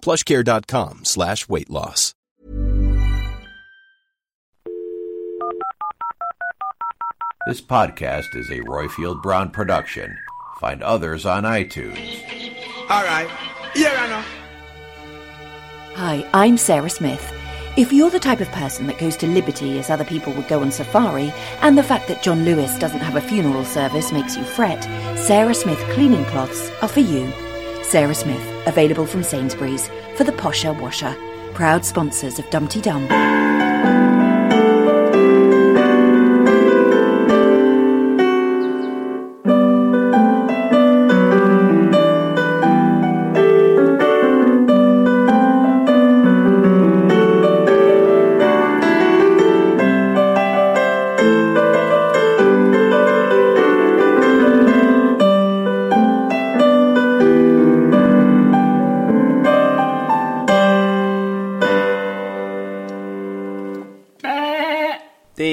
plushcare.com slash weight loss. This podcast is a Roifield Brown production. Find others on iTunes. All right. Here I know. Hi, I'm Sarah Smith. If you're the type of person that goes to Liberty as other people would go on safari, and the fact that John Lewis doesn't have a funeral service makes you fret, Sarah Smith cleaning cloths are for you. Sarah Smith, available from Sainsbury's for the posher washer. Proud sponsors of Dumpty Dum.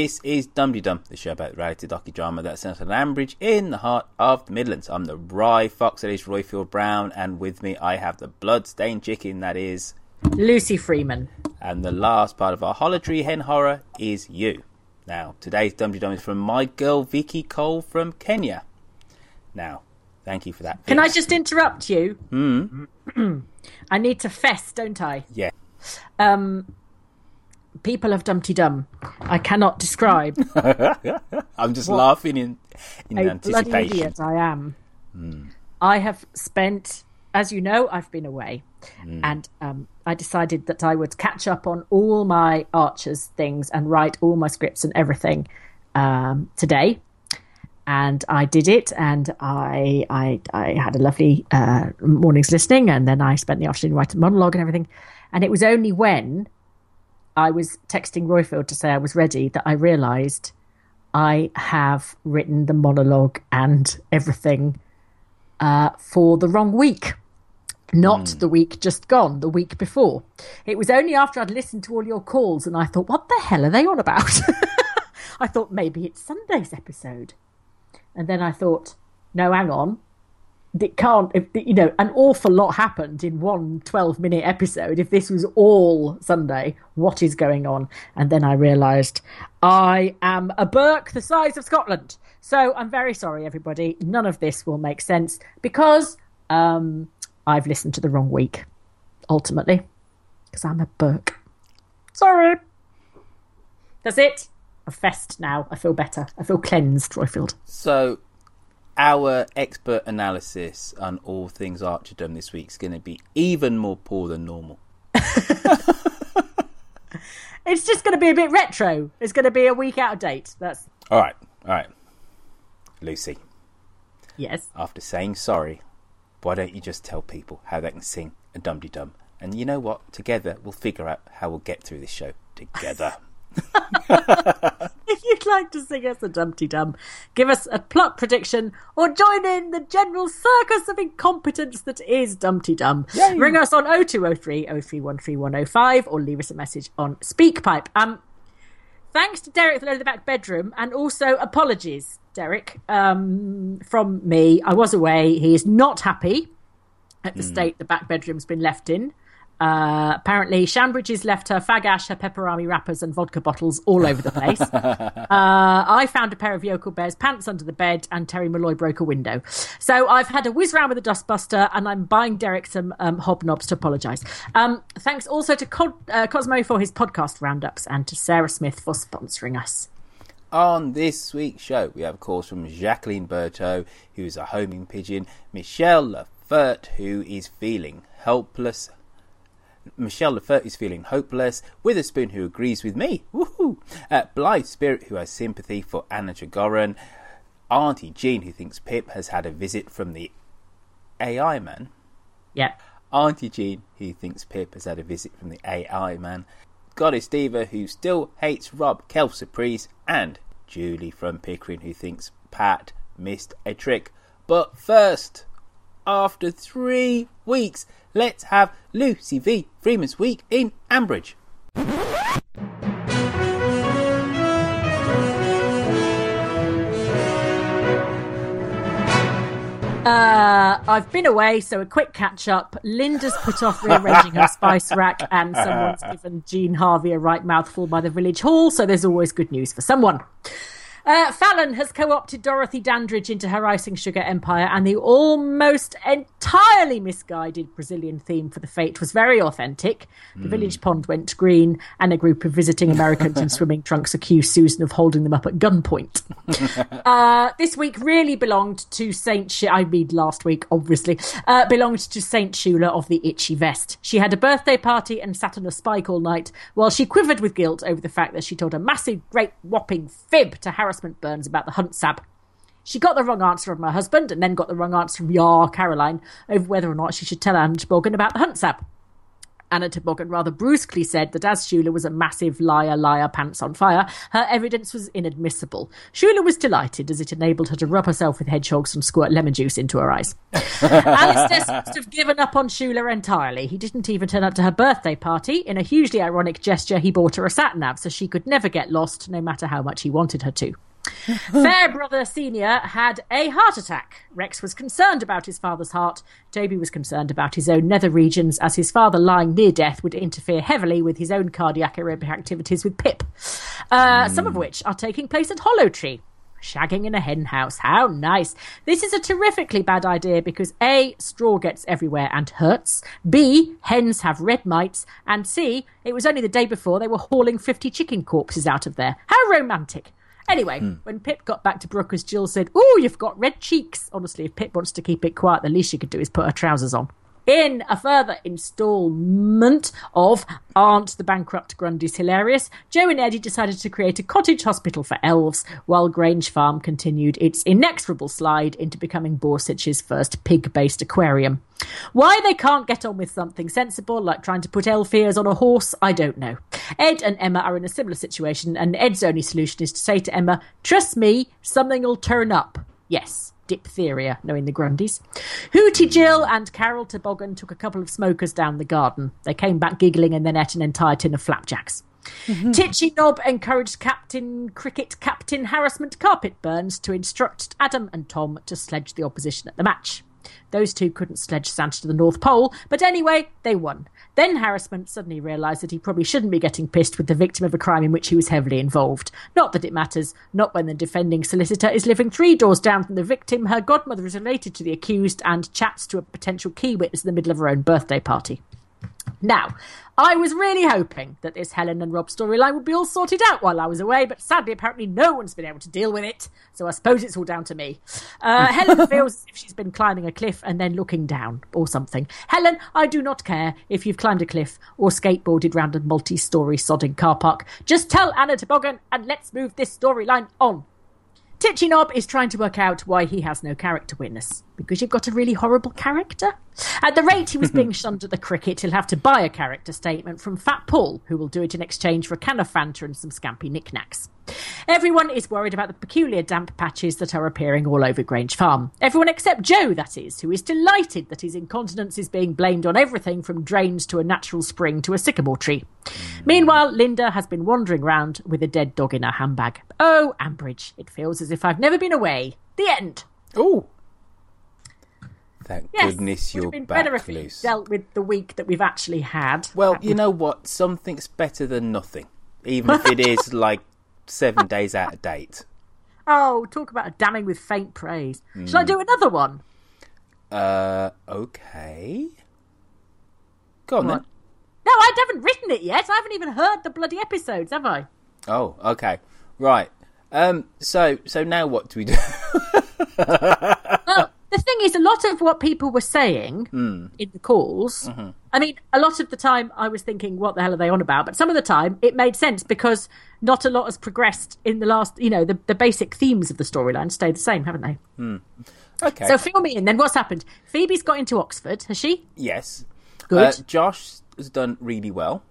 This is Dum Dum, the show about reality docudrama that's set at Ambridge in the heart of the Midlands. I'm the Rye Fox, that is Roifield Brown, and with me I have the blood-stained chicken that is, Lucy Freeman. and the last part of our Holidry Hen horror is you. Now, today's Dum Dum is from my girl Vicky Cole from Kenya. Now, thank you for that. Can I just interrupt you? I need to fess, don't I? Yeah. Um, people of Dumpty Dum, I cannot describe I'm just What? laughing in, in a bloody anticipation. idiot I am. I have spent, as you know, I've been away, and um, I decided that I would catch up on all my Archers things and write all my scripts and everything um, today. And I did it, and I I, I had a lovely uh, morning's listening, and then I spent the afternoon writing monologue and everything. And it was only when I was texting Roifield to say I was ready that I realised I have written the monologue and everything uh, for the wrong week. Not the week just gone, the week before. It was only after I'd listened to all your calls and I thought, what the hell are they on about? I thought maybe it's Sunday's episode. And then I thought, no, hang on. It can't, if, you know, an awful lot happened in one 12 minute episode. If this was all Sunday, what is going on? And then I realised I am a Burke the size of Scotland. So I'm very sorry, everybody. None of this will make sense because um, I've listened to the wrong week, ultimately, because I'm a Burke. Sorry. That's it. I've fessed now. I feel better. I feel cleansed, Roifield. So, our expert analysis on all things Archerdom this week is going to be even more poor than normal. It's just going to be a bit retro. It's going to be a week out of date. That's All right, all right. Lucy, yes. after saying sorry, why don't you just tell people how they can sing a Dum Dum? And you know what? Together, we'll figure out how we'll get through this show together. If you'd like to sing us a Dumpty Dum, give us a plot prediction or join in the general circus of incompetence that is Dumpty Dum. Ring us on 0203 0313105 or leave us a message on SpeakPipe. Um, thanks to Derek of the Back Bedroom and also apologies, Derek, um, from me. I was away. He is not happy at the state the back bedroom's been left in. Uh, apparently, Shambridge has left her fagash, her pepperami wrappers, and vodka bottles all over the place. uh, I found a pair of Yokel Bear's pants under the bed, and Terry Malloy broke a window. So I've had a whiz round with a dustbuster, and I'm buying Derek some um, hobnobs to apologise. Um, thanks also to Co- uh, Cosmo for his podcast roundups, and to Sarah Smith for sponsoring us. On this week's show, we have calls from Jacqueline Berto, who is a homing pigeon, Michelle Lafert, who is feeling helpless Michelle Lefert is feeling hopeless. Witherspoon, who agrees with me. Woohoo! Uh, Blythe Spirit, who has sympathy for Anna Tregorran. Auntie Jean, who thinks Pip has had a visit from the AI man. Yeah. Auntie Jean, who thinks Pip has had a visit from the AI man. Goddess Diva, who still hates Rob Kelsurprise. And Julie from Pickering, who thinks Pat missed a trick. But first, after three weeks, let's have Lucy V. Freeman's Week in Ambridge. Uh, I've been away, so a quick catch up. Linda's put off rearranging her spice rack, and someone's given Jean Harvey a right mouthful by the village hall, so there's always good news for someone. Uh, Fallon has co opted Dorothy Dandridge into her icing sugar empire, and the almost entirely misguided Brazilian theme for the fete was very authentic. The mm. village pond went green, and a group of visiting Americans in swimming trunks accused Susan of holding them up at gunpoint. uh, this week really belonged to Saint. Sh- I mean, last week, obviously, uh, belonged to Saint Shula of the Itchy Vest. She had a birthday party and sat on a spike all night, while she quivered with guilt over the fact that she told a massive, great, whopping fib to Harris harassment burns about the hunt sab. She got the wrong answer from her husband and then got the wrong answer from Yar Caroline over whether or not she should tell Anna Toboggan about the hunt sab. Anna Toboggan rather brusquely said that as Shula was a massive liar, liar, pants on fire, her evidence was inadmissible. Shula was delighted as it enabled her to rub herself with hedgehogs and squirt lemon juice into her eyes. Alistair must have given up on Shula entirely. He didn't even turn up to her birthday party. In a hugely ironic gesture, he bought her a sat nav so she could never get lost, no matter how much he wanted her to. Fairbrother Senior had a heart attack. Rex was concerned about his father's heart. Toby was concerned about his own nether regions, as his father lying near death would interfere heavily with his own cardiac aerobic activities with Pip, uh, mm. some of which are taking place at Hollow Tree. Shagging in a hen house. How nice. This is a terrifically bad idea because A, straw gets everywhere and hurts. B, hens have red mites. And C, it was only the day before they were hauling 50 chicken corpses out of there. How romantic. Anyway, mm. when Pip got back to Brooke, as Jill said, Oh, you've got red cheeks. Honestly, if Pip wants to keep it quiet, the least she could do is put her trousers on. In a further instalment of Aren't the Bankrupt Grundys Hilarious, Joe and Eddie decided to create a cottage hospital for elves, while Grange Farm continued its inexorable slide into becoming Borsetshire's first pig based aquarium. Why they can't get on with something sensible, like trying to put elf ears on a horse, I don't know. Ed and Emma are in a similar situation, and Ed's only solution is to say to Emma, Trust me, something'll turn up. Yes diphtheria, knowing the Grundys. Hooty Jill and Carol Toboggan took a couple of smokers down the garden. They came back giggling and then ate an entire tin of flapjacks. Mm-hmm. Titchy Knob encouraged Captain Cricket Captain Harassment Carpet Burns to instruct Adam and Tom to sledge the opposition at the match. Those two couldn't sledge Santa to the North Pole, but anyway, they won. Then Harassment suddenly realised that he probably shouldn't be getting pissed with the victim of a crime in which he was heavily involved. Not that it matters, not when the defending solicitor is living three doors down from the victim, her godmother is related to the accused, and chats to a potential key witness in the middle of her own birthday party. Now, I was really hoping that this Helen and Rob storyline would be all sorted out while I was away, but sadly, apparently, no one's been able to deal with it. So I suppose it's all down to me. Uh, Helen feels as if she's been climbing a cliff and then looking down, or something. Helen, I do not care if you've climbed a cliff or skateboarded round a multi-story sodding car park. Just tell Anna Toboggan and let's move this storyline on. Titchy Knob is trying to work out why he has no character witness. Because you've got a really horrible character? At the rate he was being shunned at the cricket, he'll have to buy a character statement from Fat Paul, who will do it in exchange for a can of Fanta and some scampy knickknacks. Everyone is worried about the peculiar damp patches that are appearing all over Grange Farm. Everyone except Joe, that is, who is delighted that his incontinence is being blamed on everything from drains to a natural spring to a sycamore tree. Meanwhile, Linda has been wandering round with a dead dog in her handbag. Oh, Ambridge, it feels as if I've never been away. The end. Oh. Thank Yes, goodness you're have been back better if we dealt with the week that we've actually had. Well, you know what? Something's better than nothing, even if it is like seven days out of date. Oh, talk about a damning with faint praise. Shall Hmm. I do another one? Uh, okay. Go on What? then. No, I haven't written it yet. I haven't even heard the bloody episodes, have I? Oh, okay. Right. Um. So, so now what do we do? Well, thing is, a lot of what people were saying Hmm. in the calls, Mm-hmm. I mean, a lot of the time I was thinking, what the hell are they on about? But some of the time it made sense because not a lot has progressed in the last, you know, the, the basic themes of the storyline stay the same, haven't they? okay. So fill me in then. What's happened? Phoebe's got into Oxford, has she? yes. Good. Uh, Josh has done really well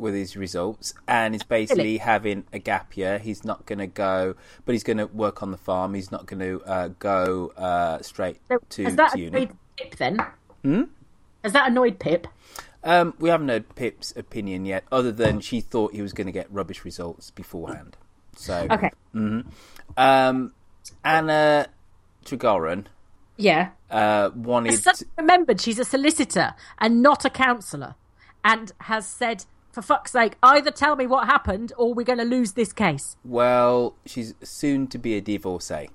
with his results, and is basically having a gap year. He's not going to go, but he's going to work on the farm. He's not going to uh, go uh, straight So to, has that to uni. annoyed Pip then? Hmm? Has that annoyed Pip? Um, we haven't heard Pip's opinion yet, other than she thought he was going to get rubbish results beforehand. So, Okay. um, Anna Tregorran Yeah. uh, wanted. I remembered she's a solicitor and not a counsellor, and has said, for fuck's sake, either tell me what happened or we're going to lose this case. well, she's soon to be a divorcee.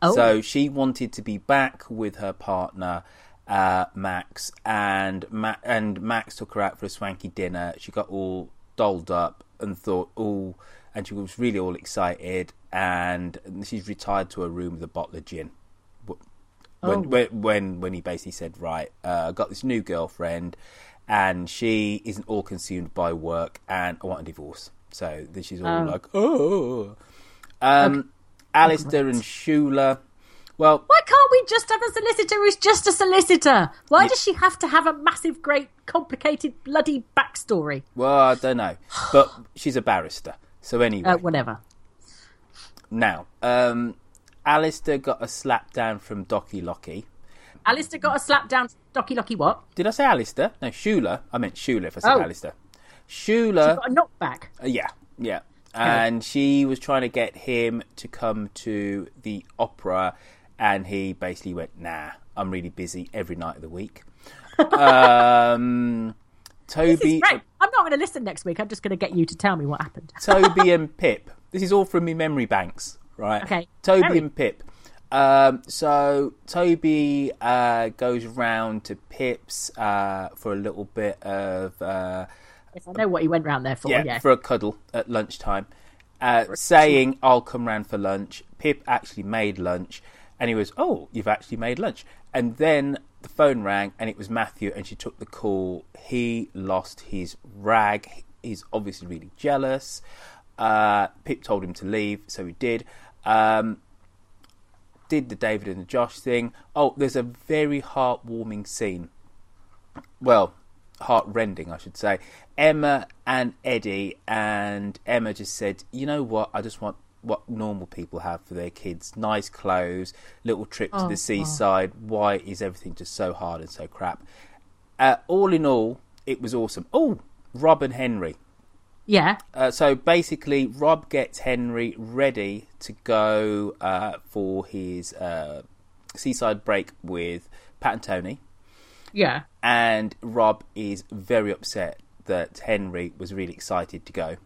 Oh. So she wanted to be back with her partner, uh, Max, and Ma- and Max took her out for a swanky dinner. She got all dolled up and thought, oh, and she was really all excited. And she's retired to her room with a bottle of gin. Wh- When Oh. when, when when he basically said, right, uh, I got this new girlfriend, and she isn't all consumed by work, and I want a divorce. So she's all like, oh. Um, Alistair and Shula. Well, Why can't we just have a solicitor who's just a solicitor? Why does she have to have a massive, great, complicated, bloody backstory? well, I don't know, but she's a barrister. So anyway, Uh, whatever. now, um, Alistair got a slap down from Docky Locky. Alistair got a slap down. Docky Locky what? Did I say Alistair? No, Shula. I meant Shula if I said Oh. Alistair. Shula. Got a knockback. Uh, yeah, yeah. And she was trying to get him to come to the opera, and he basically went, "Nah, I'm really busy every night of the week." um, Toby. I'm not going to listen next week. I'm just going to get you to tell me what happened. Toby and Pip. This is all from me memory banks, right? Okay. Toby Very. and Pip. Um, so Toby uh, goes round to Pip's uh, for a little bit of. Uh, Yes, I know what he went round there for. yeah, Yeah. for a cuddle at lunchtime, uh, saying, "I'll come round for lunch." Pip actually made lunch, and he was, "Oh, you've actually made lunch." And then the phone rang, and it was Matthew, and she took the call. He lost his rag. He's obviously really jealous. Uh, Pip told him to leave, so he did. Um, did the David and the Josh thing. Oh, there's a very heartwarming scene well, heart-rending, I should say. Emma and Eddie, and Emma just said, "You know what? I just want what normal people have for their kids: nice clothes, little trip to the seaside. Why is everything just so hard and so crap?" Uh, all in all, it was awesome. Oh, Rob and Henry. Yeah. Uh, so basically, Rob gets Henry ready to go uh, for his uh, seaside break with Pat and Tony Yeah. and Rob is very upset that Henry was really excited to go.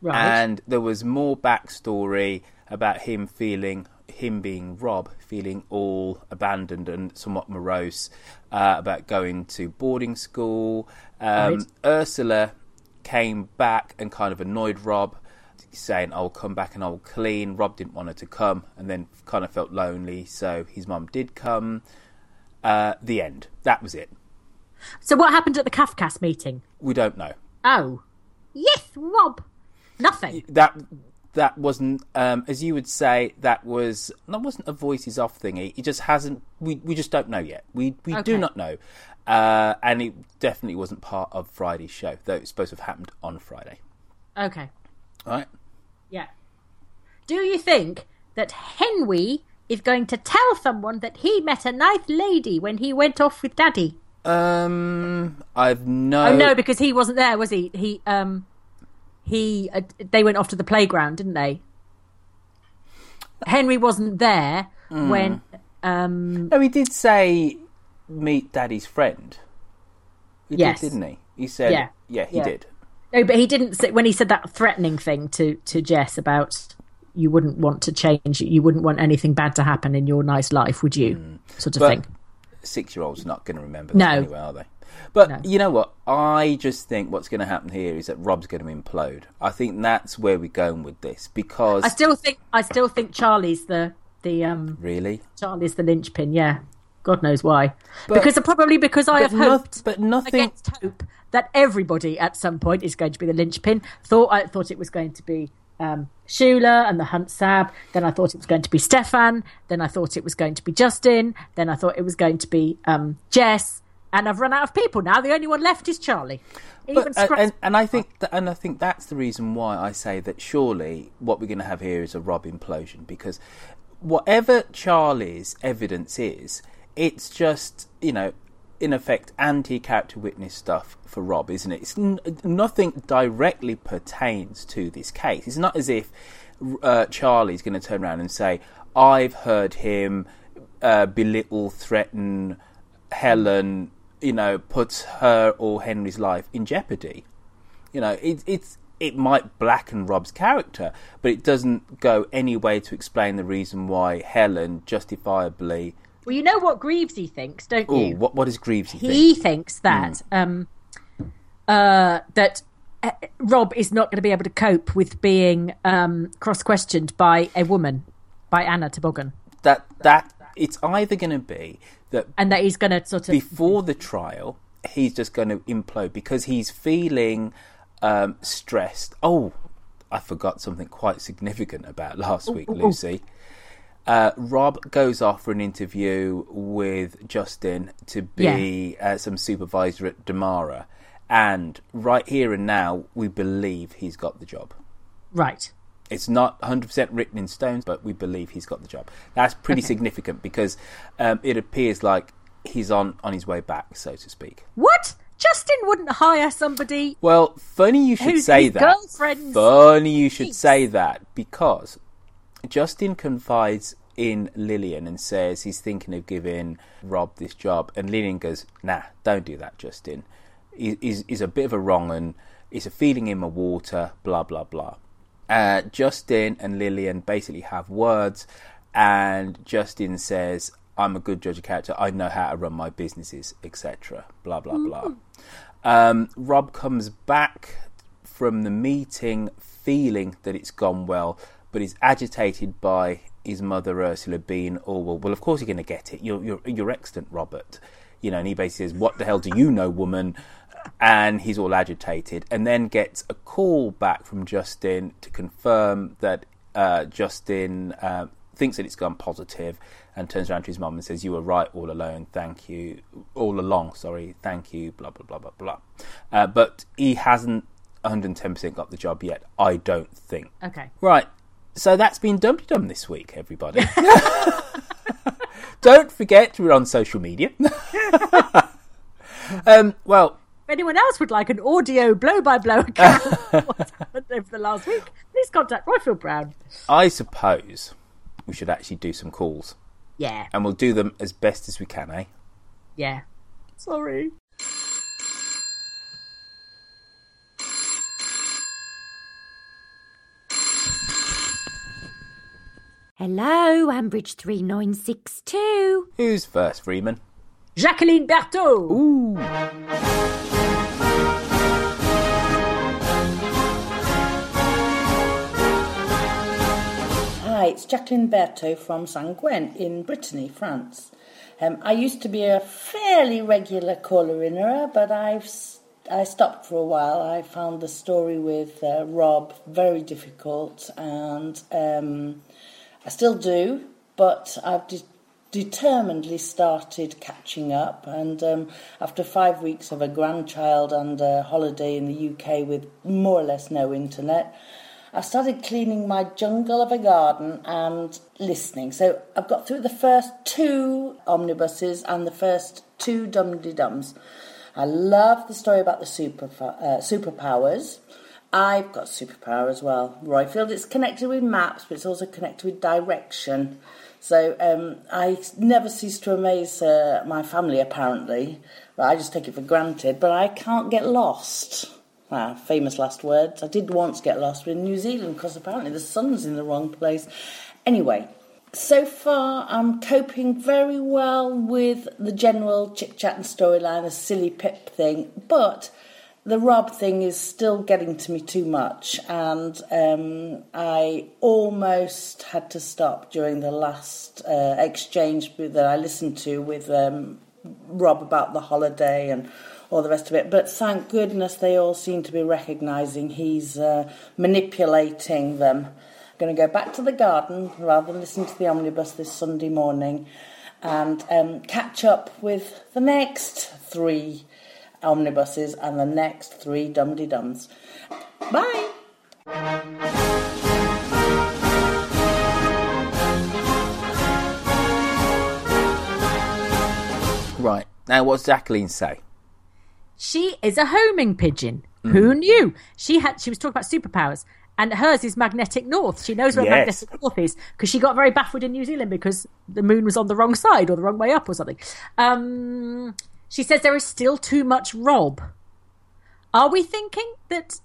Right. And there was more backstory about him feeling, him being Rob, feeling all abandoned and somewhat morose uh, about going to boarding school. Um, Right. Ursula came back and kind of annoyed Rob, saying, I'll come back and I'll clean. Rob didn't want her to come and then kind of felt lonely, so his mum did come. Uh, the end. That was it. so what happened at the CAFCASS meeting? We don't know. Oh. Yes, Rob. Nothing. that that wasn't um, as you would say that was that wasn't a voices off thingy it just hasn't we, we just don't know yet we we Okay. do not know uh, and it definitely wasn't part of friday's show though it's supposed to have happened on friday Okay. all right Yeah. Do you think that Henry is going to tell someone that he met a nice lady when he went off with Daddy? um i've no Oh no, because he wasn't there, was he? He um he uh, they went off to the playground, didn't they? Henry wasn't there when Um, No, he did say meet Daddy's friend. He Yes. did, didn't he? He said, Yeah. yeah, he Yeah. did. no, but he didn't say when he said that threatening thing to to Jess about you wouldn't want to change, you wouldn't want anything bad to happen in your nice life, would you? Sort of But thing. six-year-olds are not going to remember No. that anyway, are they? But No. you know what? I just think what's going to happen here is that Rob's going to implode. I think that's where we're going with this because I still think I still think Charlie's the the um really, Charlie's the linchpin. Yeah, God knows why. because probably because I have no- hoped but nothing- against hope that everybody at some point is going to be the linchpin. Thought I thought it was going to be um, Shula and the Hunt Sab. Then I thought it was going to be Stefan. Then I thought it was going to be Justin. Then I thought it was going to be um, Jess. And I've run out of people now. The only one left is Charlie. Even But, uh, and, and I think that, and I think that's the reason why I say that surely what we're going to have here is a Rob implosion because whatever Charlie's evidence is, it's just you know in effect anti-character witness stuff for Rob, isn't it? It's n- nothing directly pertains to this case. It's not as if uh, Charlie's going to turn around and say, "I've heard him uh, belittle, threaten Helen." You know, puts her or Henry's life in jeopardy. You know, it, it's it might blacken Rob's character, but it doesn't go any way to explain the reason why Helen justifiably. Well, you know what Greavesy thinks, don't Oh, you? what what does Greavesy he think? thinks that um, uh, that uh, Rob is not going to be able to cope with being um, cross-questioned by a woman, by Anna Toboggan, That that it's either going to be that and that he's going to sort of before the trial he's just going to implode because he's feeling um, stressed. Oh, I forgot something quite significant about last week, Lucy. Uh, Rob goes off for an interview with Justin to be uh, some supervisor at Damara. And right here and now, we believe he's got the job. right. It's not 100% written in stone, but we believe he's got the job. That's pretty significant because um, it appears like he's on, on his way back, so to speak. What? Justin wouldn't hire somebody. Well, funny you should say that. girlfriend's Funny you should say that because Justin confides in Lilian and says he's thinking of giving Rob this job, and Lilian goes, "Nah, don't do that, Justin. He- He's, he's a bit of a wrong and it's a feeling in my water. Blah blah blah." Uh, Justin and Lillian basically have words, and Justin says, "I'm a good judge of character. I know how to run my businesses, etc." Blah blah blah. Um, Rob comes back from the meeting feeling that it's gone well, but is agitated by his mother Ursula being, "Oh well, well of course you're going to get it. You're you're you're excellent, Robert." You know, and he basically says, "What the hell do you know, woman?" And he's all agitated, and then gets a call back from Justin to confirm that uh, Justin uh, thinks that it's gone positive, and turns around to his mum and says, "You were right all alone. Thank you, all along. Sorry, thank you." Blah blah blah blah blah. Uh, but he hasn't 110% got the job yet. I don't think. Okay. Right. So that's been Dumpty Dum this week, everybody. don't forget we're on social media. um, well, If anyone else would like an audio blow-by-blow account of what's happened over the last week, please contact Roifield Brown. I suppose we should actually do some calls, Yeah. and we'll do them as best as we can, eh? Yeah. Sorry. Hello, Ambridge 3962. Who's first, Freeman? Jacqueline Berthaud. Ooh. Hi, it's Jacqueline Berthaud from Saint Gwen in Brittany, France. Um, I used to be a fairly regular caller in her, but I've s- I stopped for a while. I found the story with uh, Rob very difficult, and um, I still do, but I've de- determinedly started catching up. And um, after five weeks of a grandchild and a holiday in the UK with more or less no internet, I started cleaning my jungle of a garden and listening. So I've got through the first two omnibuses and the first two Dum Dums. I love the story about the super uh, superpowers. I've got superpower as well. Roifield, it's connected with maps, but it's also connected with direction. So um, I never cease to amaze uh, my family, apparently. But I just take it for granted. But I can't get lost. Wow, famous last words. I did once get lost in New Zealand because apparently the sun's in the wrong place. Anyway, so far I'm coping very well with the general chit chat and storyline, the silly Pip thing, but the Rob thing is still getting to me too much, and um, I almost had to stop during the last uh, exchange that I listened to with um, Rob about the holiday and all the rest of it. But thank goodness they all seem to be recognising he's uh, manipulating them. I'm going to go back to the garden rather than listen to the omnibus this Sunday morning and um, catch up with the next three omnibuses and the next three dum de dums. Bye! Right. Now, what's Jacqueline say? She is a homing pigeon. Who knew? She had. She was talking about superpowers, and hers is magnetic north. She knows where Yes. magnetic north is because she got very baffled in New Zealand because the moon was on the wrong side or the wrong way up or something. Um, she says there is still too much Rob. Are we thinking that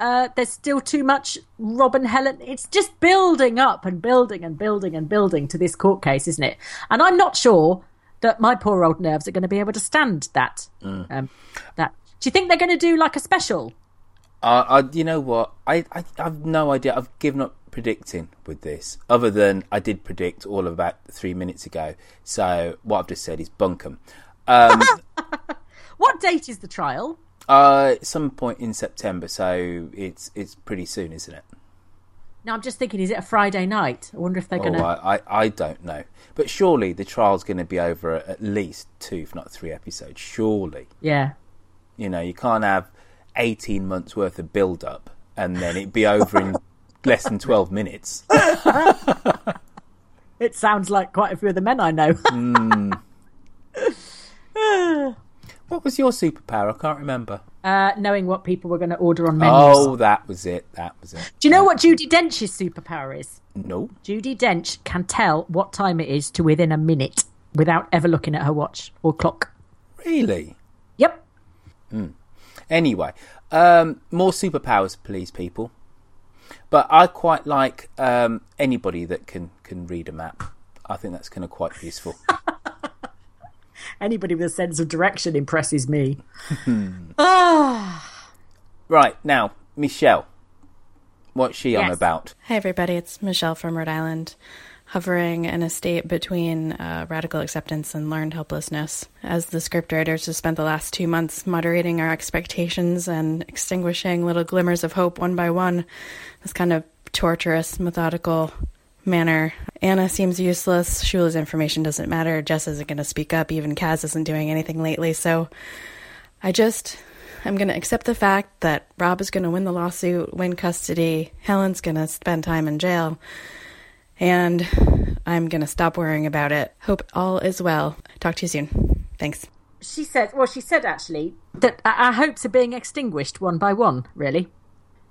uh, there's still too much Rob and Helen? It's just building up and building and building and building to this court case, isn't it? And I'm not sure that my poor old nerves are going to be able to stand that. Um, that. Do you think they're going to do like a special? Uh, I, you know what? I, I I've no idea. I've given up predicting with this, other than I did predict all of about three minutes ago. So what I've just said is bunkum. Um, What date is the trial? uh, some point in September, so it's it's pretty soon, isn't it? Now I'm just thinking, is it a Friday night? I wonder if they're Oh, going to. I, I, I don't know. But surely the trial's going to be over at, least two, if not three episodes. Surely. Yeah. You know, you can't have 18 months worth of build up and then it be over in less than 12 minutes. It sounds like quite a few of the men I know. What was your superpower? I can't remember. uh, knowing what people were going to order on menus. Oh, that was it. That was it. Do you know what Judi Dench's superpower is? No. Judi Dench can tell what time it is to within a minute without ever looking at her watch or clock. Really? Yep. Anyway, um, more superpowers, please, people. But I quite like um, anybody that can, can read a map. I think that's kind of quite useful. Anybody with a sense of direction impresses me. right, now, Michelle. What's she on about? Hi, everybody. It's Michelle from Rhode Island, hovering in a state between uh, radical acceptance and learned helplessness. As the scriptwriters have spent the last two months moderating our expectations and extinguishing little glimmers of hope one by one, this kind of torturous, methodical manner. Anna seems useless. Shula's information doesn't matter. Jess isn't going to speak up. Even Kaz isn't doing anything lately. So I just I'm going to accept the fact that Rob is going to win the lawsuit, win custody. Helen's going to spend time in jail. And I'm going to stop worrying about it. Hope all is well. Talk to you soon. Thanks. She said, well, she said actually that our our hopes are being extinguished one by one, really.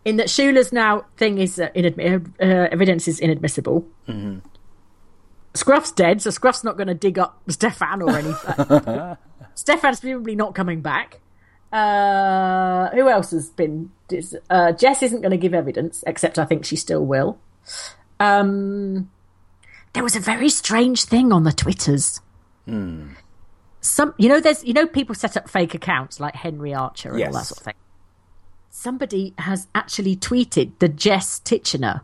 In that Shula's now thing is uh, inadmi- uh, uh, evidence is inadmissible. Scruff's dead, so Scruff's not going to dig up Stefan or anything. Stefan's presumably not coming back. Uh, who else has been? Uh, Jess isn't going to give evidence, except I think she still will. Um, there was a very strange thing on the Twitters. Some, you know, there's, you know, people set up fake accounts like Henry Archer and all that sort of thing. Somebody has actually tweeted the Jess Titchener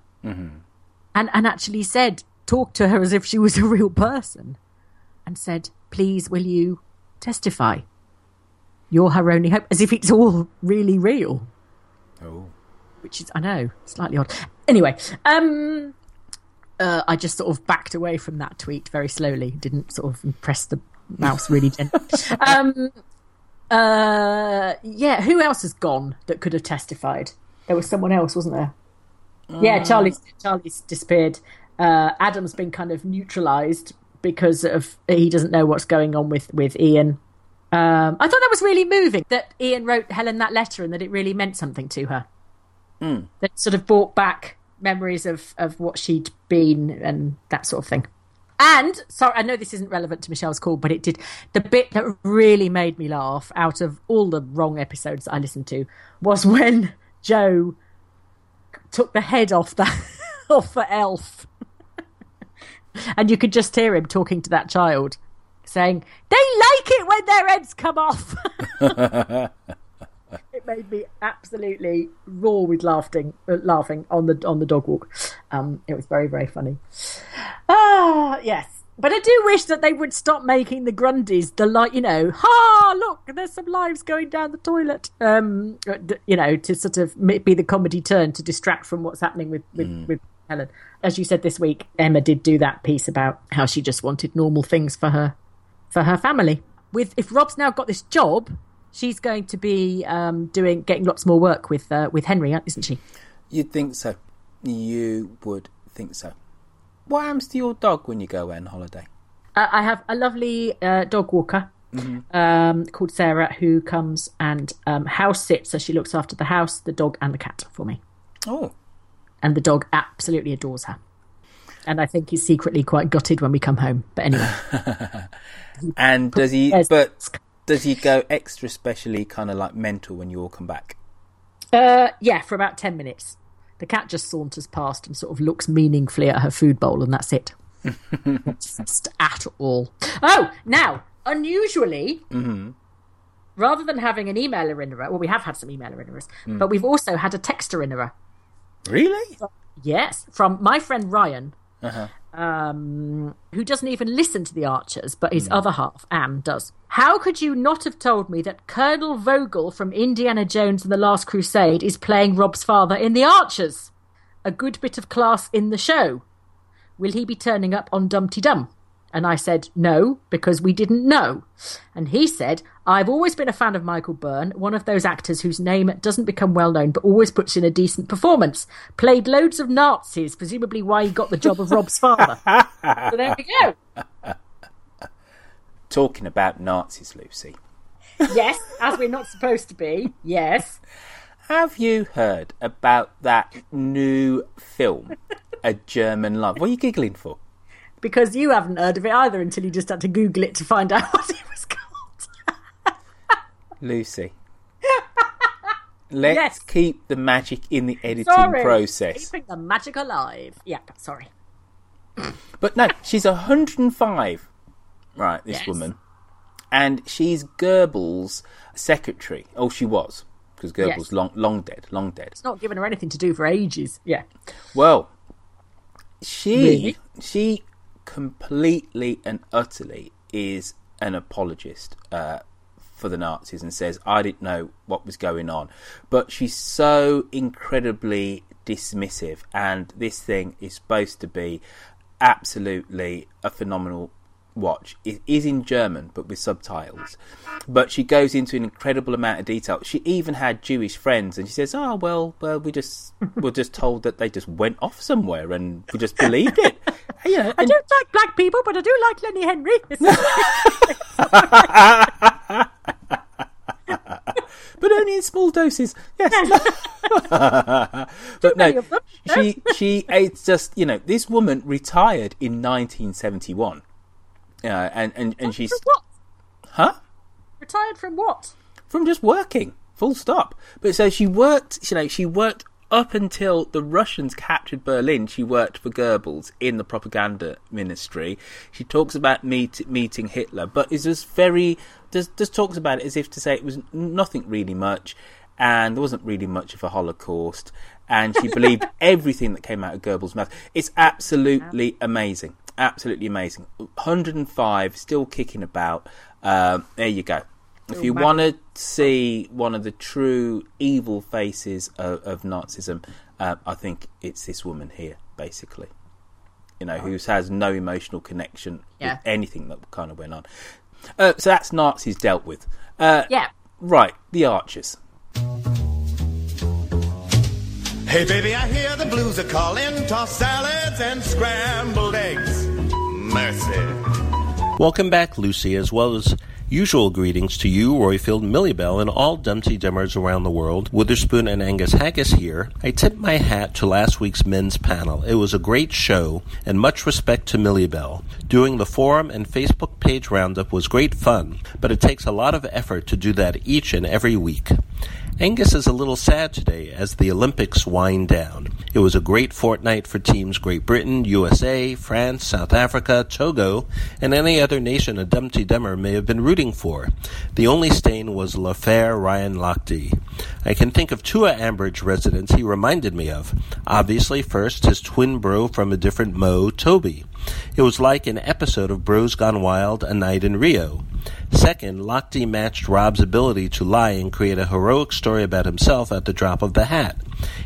and and actually said, talked to her as if she was a real person, and said, "Please, will you testify? You're her only hope," as if it's all really real. Oh. Which is, I know, slightly odd. Anyway, um, uh, I just sort of backed away from that tweet very slowly. Didn't sort of press the mouse really gently. um, uh, yeah, who else has gone that could have testified? There was someone else, wasn't there? Yeah, Charlie's Charlie's disappeared. Uh, Adam's been kind of neutralised because of he doesn't know what's going on with with Ian. Um, I thought that was really moving that Ian wrote Helen that letter and that it really meant something to her. Mm. That sort of brought back memories of of what she'd been and that sort of thing. And sorry, I know this isn't relevant to Michelle's call, but it did. The bit that really made me laugh out of all the wrong episodes that I listened to was when Joe took the head off the off the elf, and you could just hear him talking to that child, saying, "They like it when their heads come off." made me absolutely roar with laughing, uh, laughing on the on the dog walk. Um, it was very very funny. Ah, yes. But I do wish that they would stop making the Grundys the like, you know, ha, look, there's some lives going down the toilet. Um, you know, to sort of be the comedy turn to distract from what's happening with with, mm. with Helen. As you said this week, Emma did do that piece about how she just wanted normal things for her for her family. With if Rob's now got this job, she's going to be um, doing getting lots more work with uh, with Henry, isn't she? You'd think so. You would think so. What happens to your dog when you go away on holiday? Uh, I have a lovely uh, dog walker mm-hmm. um, called Sarah who comes and um, house sits, so she looks after the house, the dog, and the cat for me. Oh, and the dog absolutely adores her. And I think he's secretly quite gutted when we come home. But anyway. and does he? But does he go extra specially kind of like mental when you all come back? Uh, yeah, for about ten minutes. The cat just saunters past and sort of looks meaningfully at her food bowl, and that's it. just at all. Oh, now, unusually, mm-hmm. rather than having an emailer in well, we have had some emailer in mm. but we've also had a texter in Really? Yes, from my friend Ryan, uh-huh. um, who doesn't even listen to the Archers, but his mm. other half, Anne, does. How could you not have told me that Colonel Vogel from Indiana Jones and the Last Crusade is playing Rob's father in The Archers? A good bit of class in the show. Will he be turning up on Dumpty Dum? And I said, no, because we didn't know. And he said, I've always been a fan of Michael Byrne, one of those actors whose name doesn't become well known but always puts in a decent performance. Played loads of Nazis, presumably why he got the job of Rob's father. so there we go. Talking about Nazis, Lucy. yes, as we're not supposed to be. Yes. Have you heard about that new film, A German Love? What are you giggling for? Because you haven't heard of it either until you just had to Google it to find out what it was called. Lucy. Let's yes. keep the magic in the editing sorry. process. Keeping the magic alive. Yeah, sorry. but no, she's 105. Right, this yes. woman. And she's Goebbels' secretary. Oh, she was. Because Goebbels yes. long, long dead, long dead. It's not given her anything to do for ages. Yeah. Well, she really? she completely and utterly is an apologist uh, for the Nazis and says, I didn't know what was going on. But she's so incredibly dismissive, and this thing is supposed to be absolutely a phenomenal watch. It is in German, but with subtitles. But she goes into an incredible amount of detail. She even had Jewish friends, and she says, "Oh well, well, we just were just told that they just went off somewhere, and we just believed it." You know, and... I don't like black people, but I do like Lenny Henry. but only in small doses. Yes. but no, she she it's just you know this woman retired in 1971. Yeah, and and and she's what? Huh? Retired from what? From just working. Full stop. But so she worked. You know, she worked up until the Russians captured Berlin. She worked for Goebbels in the propaganda ministry. She talks about meet, meeting Hitler, but is just very just just talks about it as if to say it was nothing really much, and there wasn't really much of a Holocaust. And she believed everything that came out of Goebbels' mouth. It's absolutely amazing absolutely amazing. 105, still kicking about. Uh, there you go. If you want to see one of the true evil faces of, of Nazism, uh, I think it's this woman here, basically. You know, who has no emotional connection yeah. with anything that kind of went on. Uh, so that's Nazis dealt with. Uh, yeah. Right, the Archers. Hey baby, I hear the blues are calling. Toss salads and scrambled eggs. Mercy. Welcome back, Lucy, as well as Usual greetings to you, Roifield, Millibell, and all Dumpty Dummers around the world. Witherspoon and Angus Haggis here. I tip my hat to last week's men's panel. It was a great show, and much respect to Millibell. Doing the forum and Facebook page roundup was great fun, but it takes a lot of effort to do that each and every week. Angus is a little sad today as the Olympics wind down. It was a great fortnight for teams Great Britain, USA, France, South Africa, Togo, and any other nation a Dumpty Dummer may have been rooting for. The only stain was l'affaire Ryan Lochte. I can think of two Ambridge residents he reminded me of. Obviously, first, his twin bro from a different Mo, Toby. It was like an episode of Bros Gone Wild, A Night in Rio. Second, Lochte matched Rob's ability to lie and create a heroic story about himself at the drop of the hat.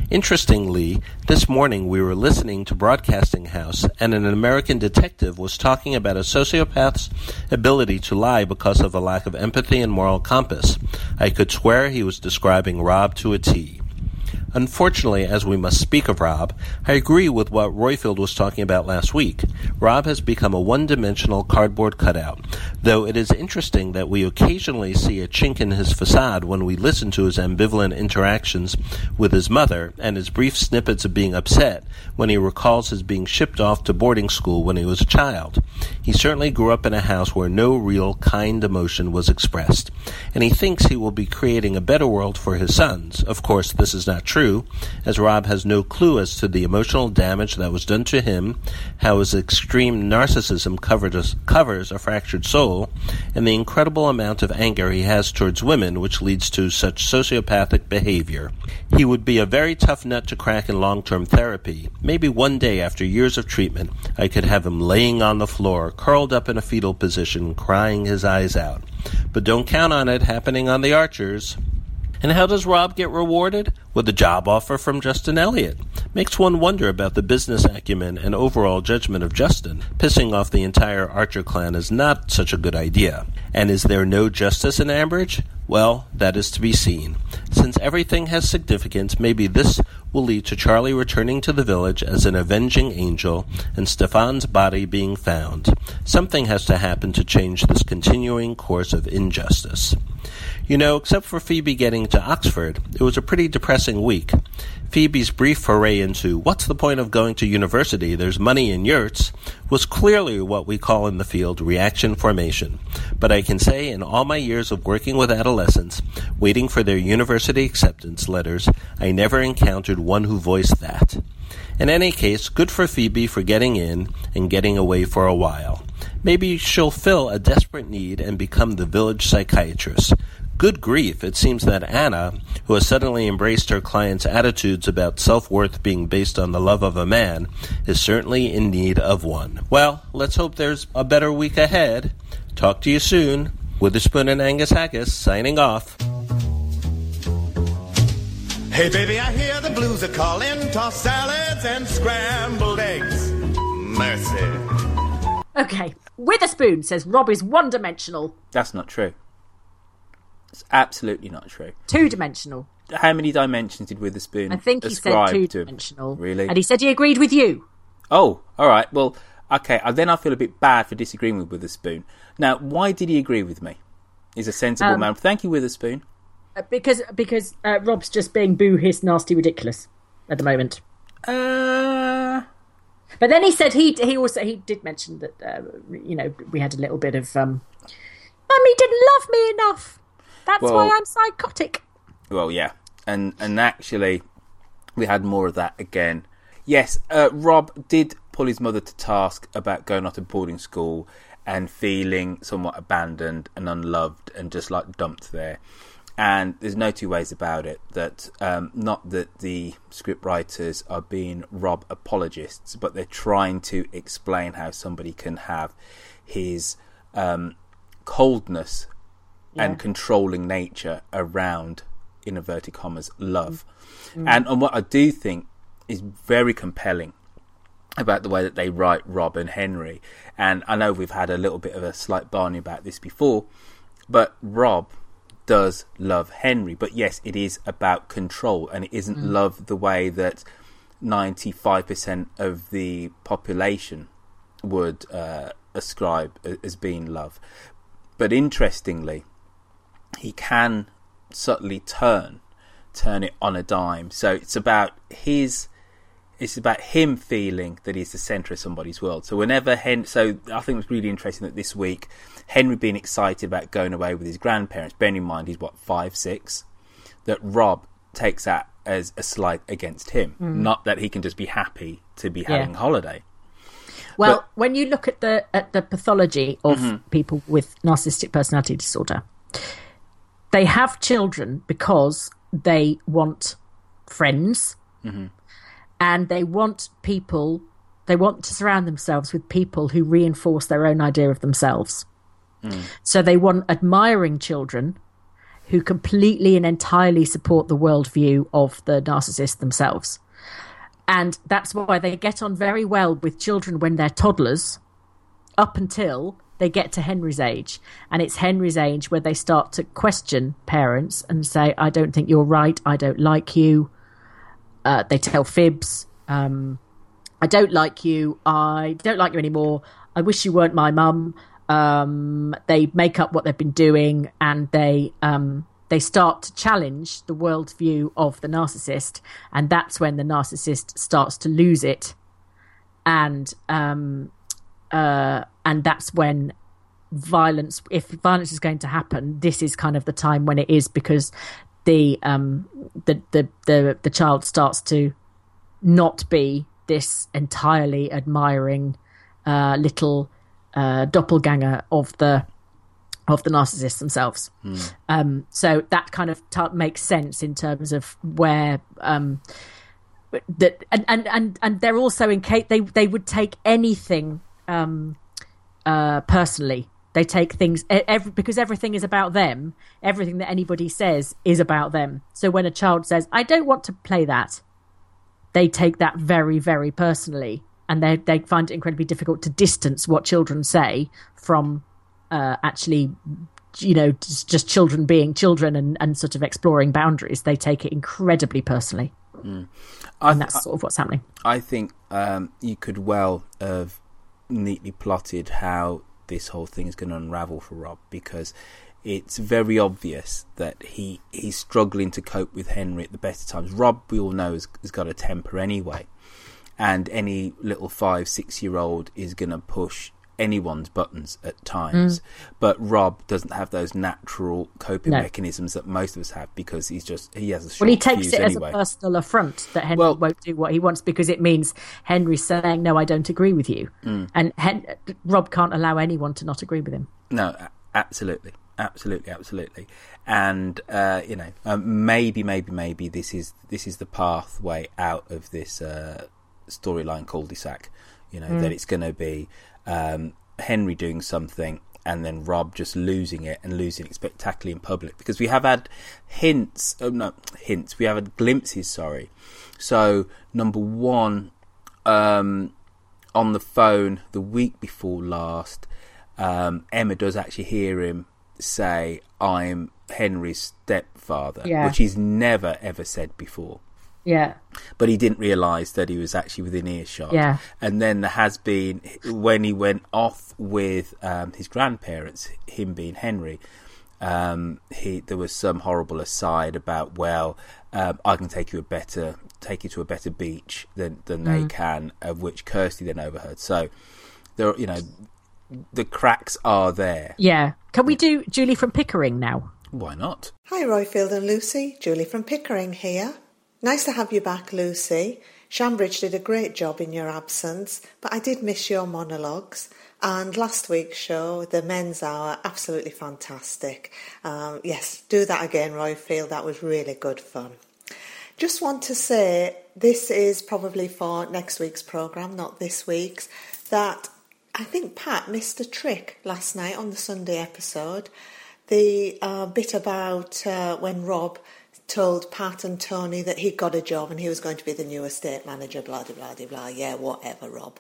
Interestingly, this morning we were listening to Broadcasting House, and an American detective was talking about a sociopath's ability to lie because of a lack of empathy and moral compass. I could swear he was describing Rob to a T. Unfortunately, as we must speak of Rob, I agree with what Roifield was talking about last week. Rob has become a one dimensional cardboard cutout, though it is interesting that we occasionally see a chink in his facade when we listen to his ambivalent interactions with his mother and his brief snippets of being upset when he recalls his being shipped off to boarding school when he was a child. He certainly grew up in a house where no real kind emotion was expressed, and he thinks he will be creating a better world for his sons. Of course, this is not true true, as Rob has no clue as to the emotional damage that was done to him, how his extreme narcissism covers a fractured soul, and the incredible amount of anger he has towards women, which leads to such sociopathic behavior. He would be a very tough nut to crack in long term therapy. Maybe one day, after years of treatment, I could have him laying on the floor, curled up in a fetal position, crying his eyes out. But don't count on it happening on the Archers. And how does Rob get rewarded? With a job offer from Justin Elliott. Makes one wonder about the business acumen and overall judgment of Justin. Pissing off the entire Archer clan is not such a good idea. And is there no justice in Ambridge? Well, that is to be seen. Since everything has significance, maybe this will lead to Charlie returning to the village as an avenging angel and Stefan's body being found. Something has to happen to change this continuing course of injustice. You know, except for Phoebe getting to Oxford, it was a pretty depressing week. Phoebe's brief foray into what's the point of going to university, there's money in yurts, was clearly what we call in the field reaction formation. But I can say in all my years of working with adolescents, waiting for their university acceptance letters, I never encountered one who voiced that. In any case, good for Phoebe for getting in and getting away for a while. Maybe she'll fill a desperate need and become the village psychiatrist. Good grief, it seems that Anna, who has suddenly embraced her client's attitudes about self worth being based on the love of a man, is certainly in need of one. Well, let's hope there's a better week ahead. Talk to you soon. Witherspoon and Angus Haggis signing off. Hey baby, I hear the blues are calling. Tossed salads and scrambled eggs. Mercy. Okay, Witherspoon says Rob is one dimensional. That's not true. It's absolutely not true. Two dimensional. How many dimensions did Witherspoon I think he said two dimensional. Really? And he said he agreed with you. Oh, all right. Well, okay. uh, Then I feel a bit bad for disagreeing with Witherspoon. Now, why did he agree with me? He's a sensible Um, man. Thank you, Witherspoon. Uh, Because because uh, Rob's just being boo hiss nasty ridiculous at the moment. Uh... But then he said he he also he did mention that uh, you know we had a little bit of um, mummy didn't love me enough. That's Well- why I'm psychotic. Well, yeah, and and actually, we had more of that again. Yes, uh, Rob did pull his mother to task about going off to boarding school and feeling somewhat abandoned and unloved and just like dumped there. And there's no two ways about it that um, not that the script writers are being Rob apologists, but they're trying to explain how somebody can have his um, coldness Yeah. and controlling nature around in inverted commas love Mm. and and what i do think is very compelling about the way that they write rob and henry and i know we've had a little bit of a slight barney about this before but rob does love henry but yes it is about control and it isn't Mm. love the way that 95% of the population would uh, ascribe as being love but interestingly, he can subtly turn turn it on a dime. So it's about his it's about him feeling that he's the centre of somebody's world. So whenever Hen, so I think it was really interesting that this week Henry being excited about going away with his grandparents. Bearing in mind he's what five six, that Rob takes that as a slight against him, Mm. not that he can just be happy to be having a holiday. Well, But- when you look at the at the pathology of Mhm. people with narcissistic personality disorder, they have children because they want friends Mm-hmm. and they want people they want to surround themselves with people who reinforce their own idea of themselves. So they want admiring children who completely and entirely support the worldview of the narcissist themselves. And that's why they get on very well with children when they're toddlers up until they get to Henry's age. And it's Henry's age where they start to question parents and say, I don't think you're right. I don't like you. Uh, they tell fibs. Um, I don't like you. I don't like you anymore. I wish you weren't my mum. Um, they make up what they've been doing and they um, they start to challenge the worldview of the narcissist, and that's when the narcissist starts to lose it, and um, uh, and that's when violence, if violence is going to happen, this is kind of the time when it is because the um, the the the, the child starts to not be this entirely admiring uh, little uh, doppelganger of the of the narcissists themselves. Um, so that kind of t- makes sense in terms of where um, that and, and and and they're also in case they they would take anything um, uh, personally. They take things every, because everything is about them. Everything that anybody says is about them. So when a child says, "I don't want to play that," they take that very, very personally, and they they find it incredibly difficult to distance what children say from uh, actually, you know, just, children being children and, and sort of exploring boundaries. They take it incredibly personally, Mm. And that's sort of what's happening. I think um, you could well have neatly plotted how this whole thing is going to unravel for Rob because it's very obvious that he he's struggling to cope with Henry at the best of times. Rob, we all know, has, has got a temper anyway, and any little five six year old is going to push anyone's buttons at times. Mm. But Rob doesn't have those natural coping No. mechanisms that most of us have because he's just he has a Well, he takes it anyway. as a personal affront that Henry won't do what he wants because it means Henry's saying, "No, I don't agree with you," Mm. and Hen- Rob can't allow anyone to not agree with him. No, absolutely, absolutely, absolutely. And uh, you know, um, maybe, maybe, maybe this is this is the pathway out of this uh, storyline cul-de-sac. You know Mm. that it's going to be um, Henry doing something. And then Rob just losing it and losing it spectacularly in public because we have had hints, oh no, hints. We have had glimpses. Sorry. So number one, um, on the phone the week before last, um, Emma does actually hear him say, "I'm Henry's stepfather," Yeah. which he's never ever said before. Yeah, But he didn't realise that he was actually within earshot. Yeah. And then there has been when he went off with um, his grandparents, him being Henry. Um, he there was some horrible aside about well, um, I can take you a better take you to a better beach than than they Mm. can, of which Kirsty then overheard. So there, you know, the cracks are there. yeah. Can we do Julie from Pickering now? Why not? Hi, Roifield and Lucy. Julie from Pickering here. Nice to have you back, Lucy. Shambridge did a great job in your absence, but I did miss your monologues. And last week's show, the men's hour, absolutely fantastic. Um, yes, do that again, Roifield. That was really good fun. Just want to say this is probably for next week's programme, not this week's, that I think Pat missed a trick last night on the Sunday episode. The uh, bit about uh, when Rob told Pat and Tony that he'd got a job and he was going to be the new estate manager, blah, blah, blah, blah. Yeah, whatever, Rob.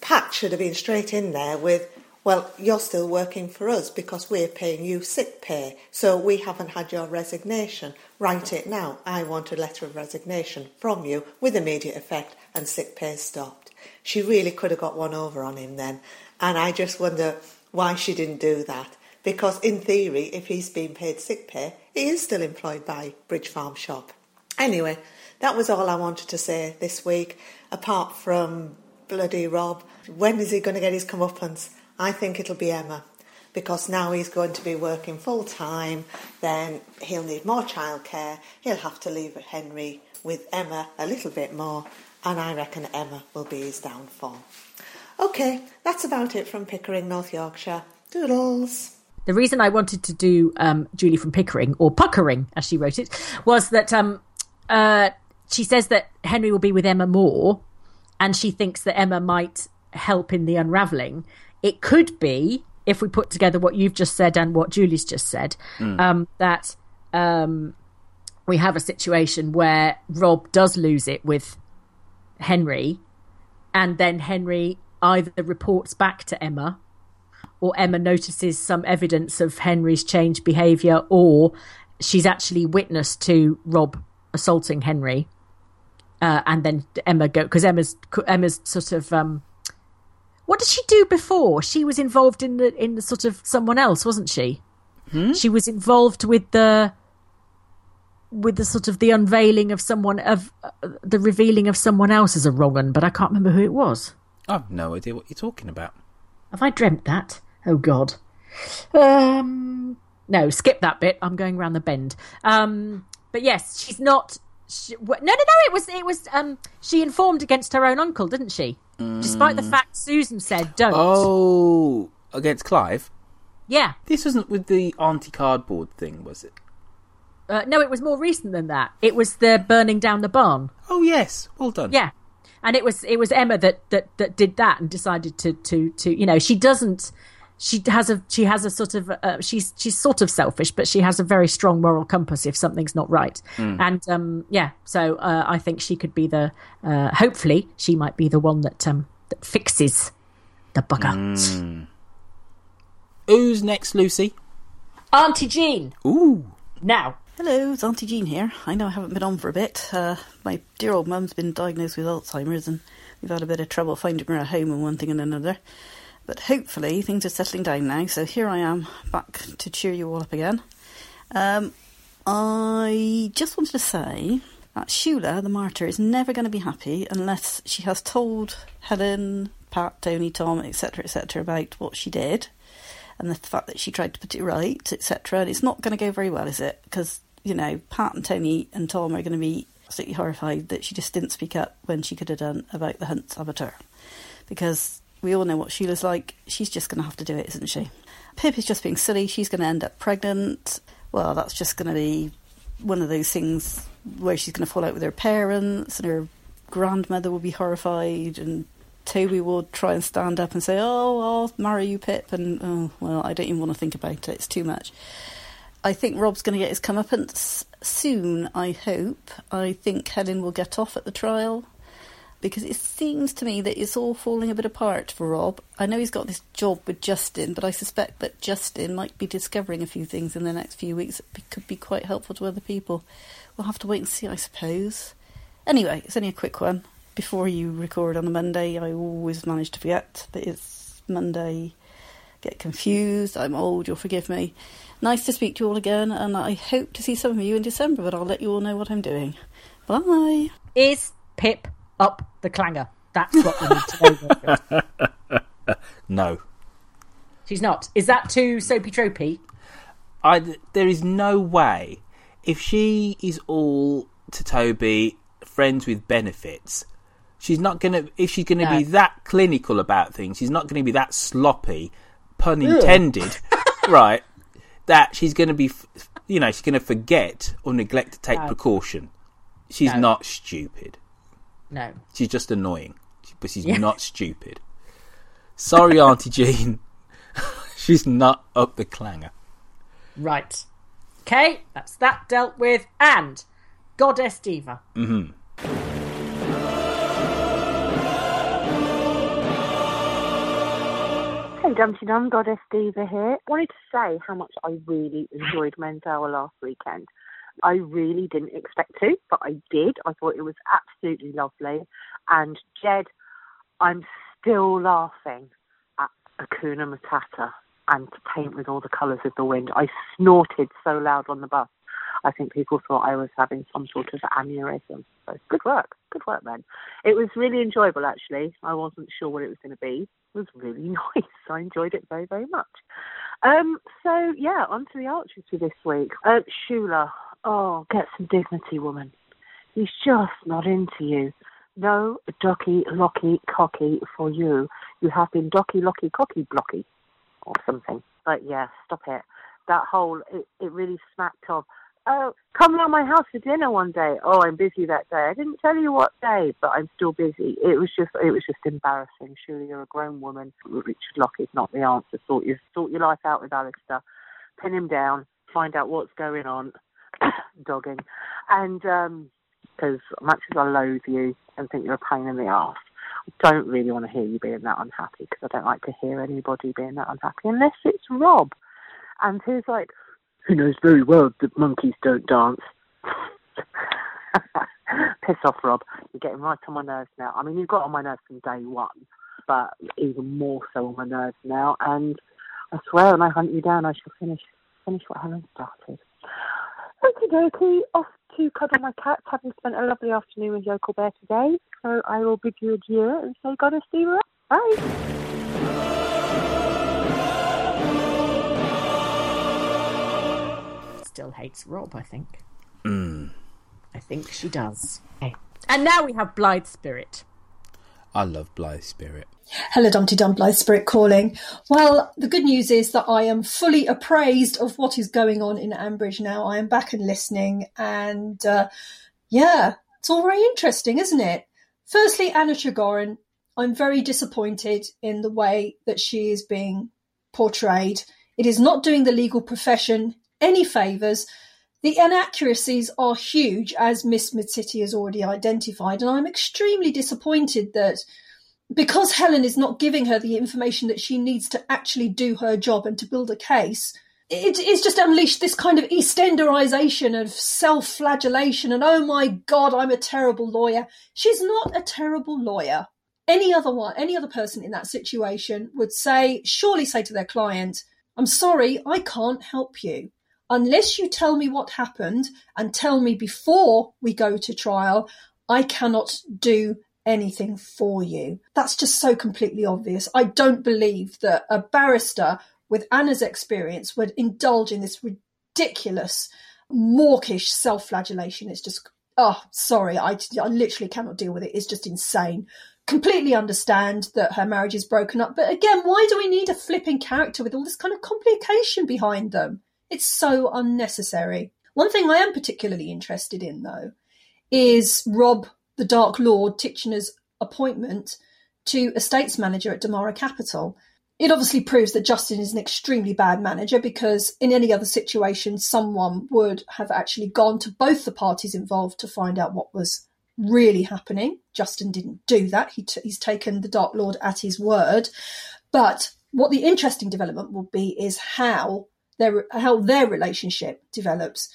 Pat should have been straight in there with, well, you're still working for us because we're paying you sick pay, so we haven't had your resignation. Write it now. I want a letter of resignation from you with immediate effect and sick pay stopped. She really could have got one over on him then, and I just wonder why she didn't do that. because in theory, if he's being paid sick pay, he is still employed by Bridge Farm Shop. Anyway, that was all I wanted to say this week, apart from bloody Rob. When is he going to get his comeuppance? I think it'll be Emma because now he's going to be working full time, then he'll need more childcare, he'll have to leave Henry with Emma a little bit more, and I reckon Emma will be his downfall. Okay, that's about it from Pickering, North Yorkshire. Doodles. The reason I wanted to do um, Julie from Pickering, or Puckering as she wrote it, was that um, uh, she says that Henry will be with Emma more, and she thinks that Emma might help in the unravelling. It could be if we put together what you've just said and what Julie's just said, mm. um, that um, we have a situation where Rob does lose it with Henry, and then Henry either reports back to Emma, or Emma notices some evidence of Henry's changed behaviour, or she's actually witness to Rob assaulting Henry, uh, and then Emma go because Emma's Emma's sort of um, what did she do before? She was involved in the in the sort of someone else, wasn't she? Hmm? She was involved with the with the sort of the unveiling of someone of uh, the revealing of someone else as a wrong one, but I can't remember who it was. I've no idea what you're talking about. Have I dreamt that? Oh God. Um, no, skip that bit. I'm going around the bend. Um, but yes, she's not. She, no, no, no. It was. It was. Um, she informed against her own uncle, didn't she? Despite the mm. fact Susan said don't. Oh, against Clive? Yeah. This wasn't with the anti cardboard thing, was it? Uh, no, it was more recent than that. It was the burning down the barn. Oh yes, well done. Yeah, and it was it was Emma that that that did that and decided to to to you know she doesn't she has a she has a sort of uh, she's she's sort of selfish, but she has a very strong moral compass if something's not right. Mm. And um, yeah, so uh, I think she could be the uh, hopefully she might be the one that um, that fixes the bugger. Mm. Who's next, Lucy? Auntie Jean. Ooh. Now. Hello, it's Auntie Jean here. I know I haven't been on for a bit. Uh, my dear old mum's been diagnosed with Alzheimer's and we've had a bit of trouble finding her a home and one thing and another. But hopefully things are settling down now, so here I am back to cheer you all up again. Um, I just wanted to say that Shula, the martyr, is never going to be happy unless she has told Helen, Pat, Tony, Tom, etc., etc., about what she did and the fact that she tried to put it right, etc. And it's not going to go very well, is it? Because, you know, Pat and Tony and Tom are going to be absolutely horrified that she just didn't speak up when she could have done about the hunt saboteur. Because we all know what Sheila's like. She's just going to have to do it, isn't she? Pip is just being silly. She's going to end up pregnant. Well, that's just going to be one of those things where she's going to fall out with her parents and her grandmother will be horrified and Toby will try and stand up and say, "Oh, I'll marry you, Pip," and oh, well, I don't even want to think about it. It's too much. I think Rob's going to get his comeuppance soon. I hope. I think Helen will get off at the trial because it seems to me that it's all falling a bit apart for Rob. I know he's got this job with Justin, but I suspect that Justin might be discovering a few things in the next few weeks that could be quite helpful to other people. We'll have to wait and see, I suppose. Anyway, it's only a quick one. Before you record on a Monday, I always manage to forget that it's Monday. Get confused. I'm old, you'll forgive me. Nice to speak to you all again, and I hope to see some of you in December, but I'll let you all know what I'm doing. Bye. Is Pip up the clanger. That's what we need to know. no. She's not. Is that too soapy tropey? I, there is no way. If she is all to Toby, friends with benefits, she's not going to. If she's going to no. be that clinical about things, she's not going to be that sloppy, pun intended, right? That she's going to be, you know, she's going to forget or neglect to take no. precaution. She's no. not stupid. No. She's just annoying, but she's yeah. not stupid. Sorry, Auntie Jean. she's not up the clanger. Right. Okay, that's that dealt with. And Goddess Diva. Mm-hmm. Hey, Dumpty Dum, Goddess Diva here. Wanted to say how much I really enjoyed Men's Hour last weekend. I really didn't expect to, but I did. I thought it was absolutely lovely. And Jed, I'm still laughing at Hakuna Matata. and to paint with all the colours of the wind. I snorted so loud on the bus. I think people thought I was having some sort of aneurysm. So good work, good work, then. It was really enjoyable, actually. I wasn't sure what it was going to be. It was really nice. I enjoyed it very, very much. Um, so yeah, on to the archery this week. Uh, Shula, oh, get some dignity, woman. He's just not into you. No docky, locky, cocky for you. You have been docky, locky, cocky, blocky, or something. But yeah, stop it. That whole it, it really smacked of. Oh, come round my house for dinner one day. Oh, I'm busy that day. I didn't tell you what day, but I'm still busy. It was just, it was just embarrassing. Surely you're a grown woman. Richard Lockie's not the answer. Sort your, sort your life out with Alistair. Pin him down. Find out what's going on. Dogging, and um, because much as I loathe you and think you're a pain in the ass, I don't really want to hear you being that unhappy because I don't like to hear anybody being that unhappy unless it's Rob. And he's like, he knows very well that monkeys don't dance. Piss off, Rob. You're getting right on my nerves now. I mean, you've got on my nerves from day one, but even more so on my nerves now. And I swear, when I hunt you down, I shall finish finish what Helen started. Okie dokie, off to cuddle my cats, having spent a lovely afternoon with Yoko Bear today. So I will bid you adieu and say goddess Diva. Bye. Still hates Rob, I think. Mm. I think she does. Okay. And now we have Blythe Spirit. I love Blythe Spirit. Hello, Dumpty Dum Blythe Spirit calling. Well, the good news is that I am fully appraised of what is going on in Ambridge now. I am back and listening, and uh, yeah, it's all very interesting, isn't it? Firstly, Anna Tregorran, I'm very disappointed in the way that she is being portrayed. It is not doing the legal profession any favours. The inaccuracies are huge, as Miss Midcity has already identified, and I'm extremely disappointed that because Helen is not giving her the information that she needs to actually do her job and to build a case, it is just unleashed this kind of Eastenderization of self-flagellation and oh my god, I'm a terrible lawyer. She's not a terrible lawyer. Any other one, any other person in that situation would say, surely say to their client, I'm sorry, I can't help you. Unless you tell me what happened and tell me before we go to trial, I cannot do anything for you. That's just so completely obvious. I don't believe that a barrister with Anna's experience would indulge in this ridiculous, mawkish self flagellation. It's just, oh, sorry, I, I literally cannot deal with it. It's just insane. Completely understand that her marriage is broken up. But again, why do we need a flipping character with all this kind of complication behind them? It's so unnecessary. One thing I am particularly interested in, though, is Rob the Dark Lord Titchener's appointment to estates manager at Damara Capital. It obviously proves that Justin is an extremely bad manager because in any other situation, someone would have actually gone to both the parties involved to find out what was really happening. Justin didn't do that. He t- he's taken the Dark Lord at his word. But what the interesting development will be is how their how their relationship develops.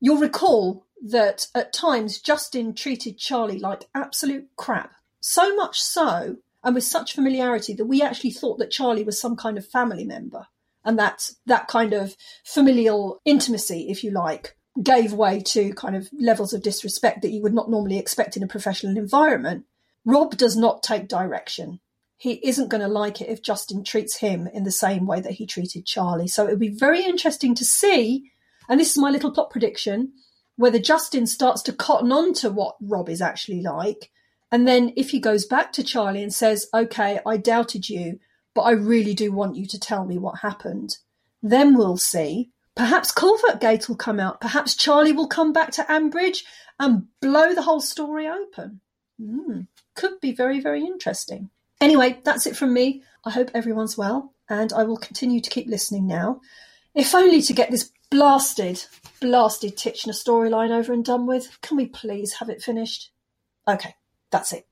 You'll recall that at times Justin treated Charlie like absolute crap. So much so, and with such familiarity, that we actually thought that Charlie was some kind of family member. And that that kind of familial intimacy, if you like, gave way to kind of levels of disrespect that you would not normally expect in a professional environment. Rob does not take direction. He isn't going to like it if Justin treats him in the same way that he treated Charlie. So it'll be very interesting to see, and this is my little plot prediction, whether Justin starts to cotton on to what Rob is actually like. And then if he goes back to Charlie and says, okay, I doubted you, but I really do want you to tell me what happened, then we'll see. Perhaps Culvert Gate will come out. Perhaps Charlie will come back to Ambridge and blow the whole story open. Mm, could be very, very interesting. Anyway, that's it from me. I hope everyone's well, and I will continue to keep listening now, if only to get this blasted, blasted Titchener storyline over and done with. Can we please have it finished? Okay, that's it.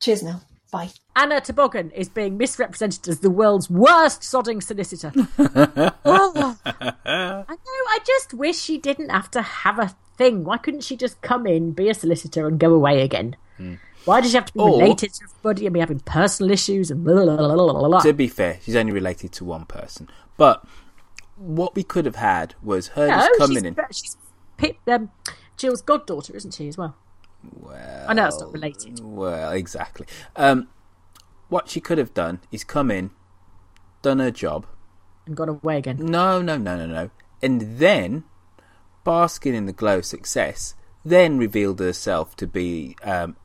Cheers now. Bye. Anna Toboggan is being misrepresented as the world's worst sodding solicitor. oh, I know. I just wish she didn't have to have a thing. Why couldn't she just come in, be a solicitor, and go away again? Hmm. Why does she have to be Or- related to everybody and be having personal issues and blah, blah, blah, blah, blah, blah. To be fair, she's only related to one person. But what we could have had was her No, just she's, coming in. she's Pip, um, Jill's goddaughter, isn't she, as well? Well, I know it's not related. Well, exactly. Um, what she could have done is come in, done her job, And gone away again. No, no, no, no, no. And then, basking in the glow of success, then revealed herself to be um,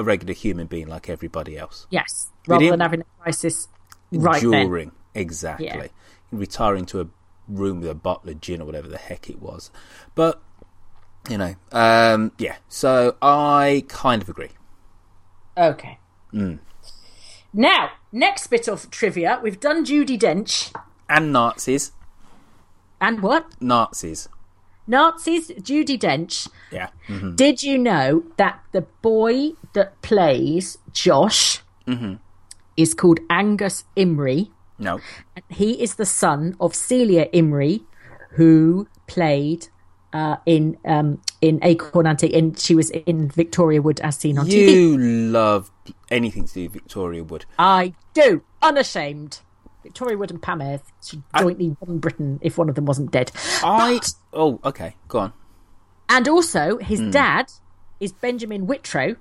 a regular human being like everybody else. Yes, rather than having a crisis right then. During, exactly. Yeah. Retiring to a room with a bottle of gin or whatever the heck it was. But, you know, um, yeah. So I kind of agree. Okay. Mm. Now, next bit of trivia. We've done Judi Dench. And Nazis. And what? Nazis. Nazis, Judi Dench. Yeah. hmm Did you know that the boy that plays Josh hmm is called Angus Imrie? No. And he is the son of Celia Imrie, who played uh, in um, in Acorn Antique. And she was in Victoria Wood as seen on TV. You love anything to do with Victoria Wood. I do, unashamed. Victoria Wood and Pam Ayres should jointly won Britain if one of them wasn't dead. I. Oh, okay. Go on. And also, his Hmm. dad is Benjamin Whitrow,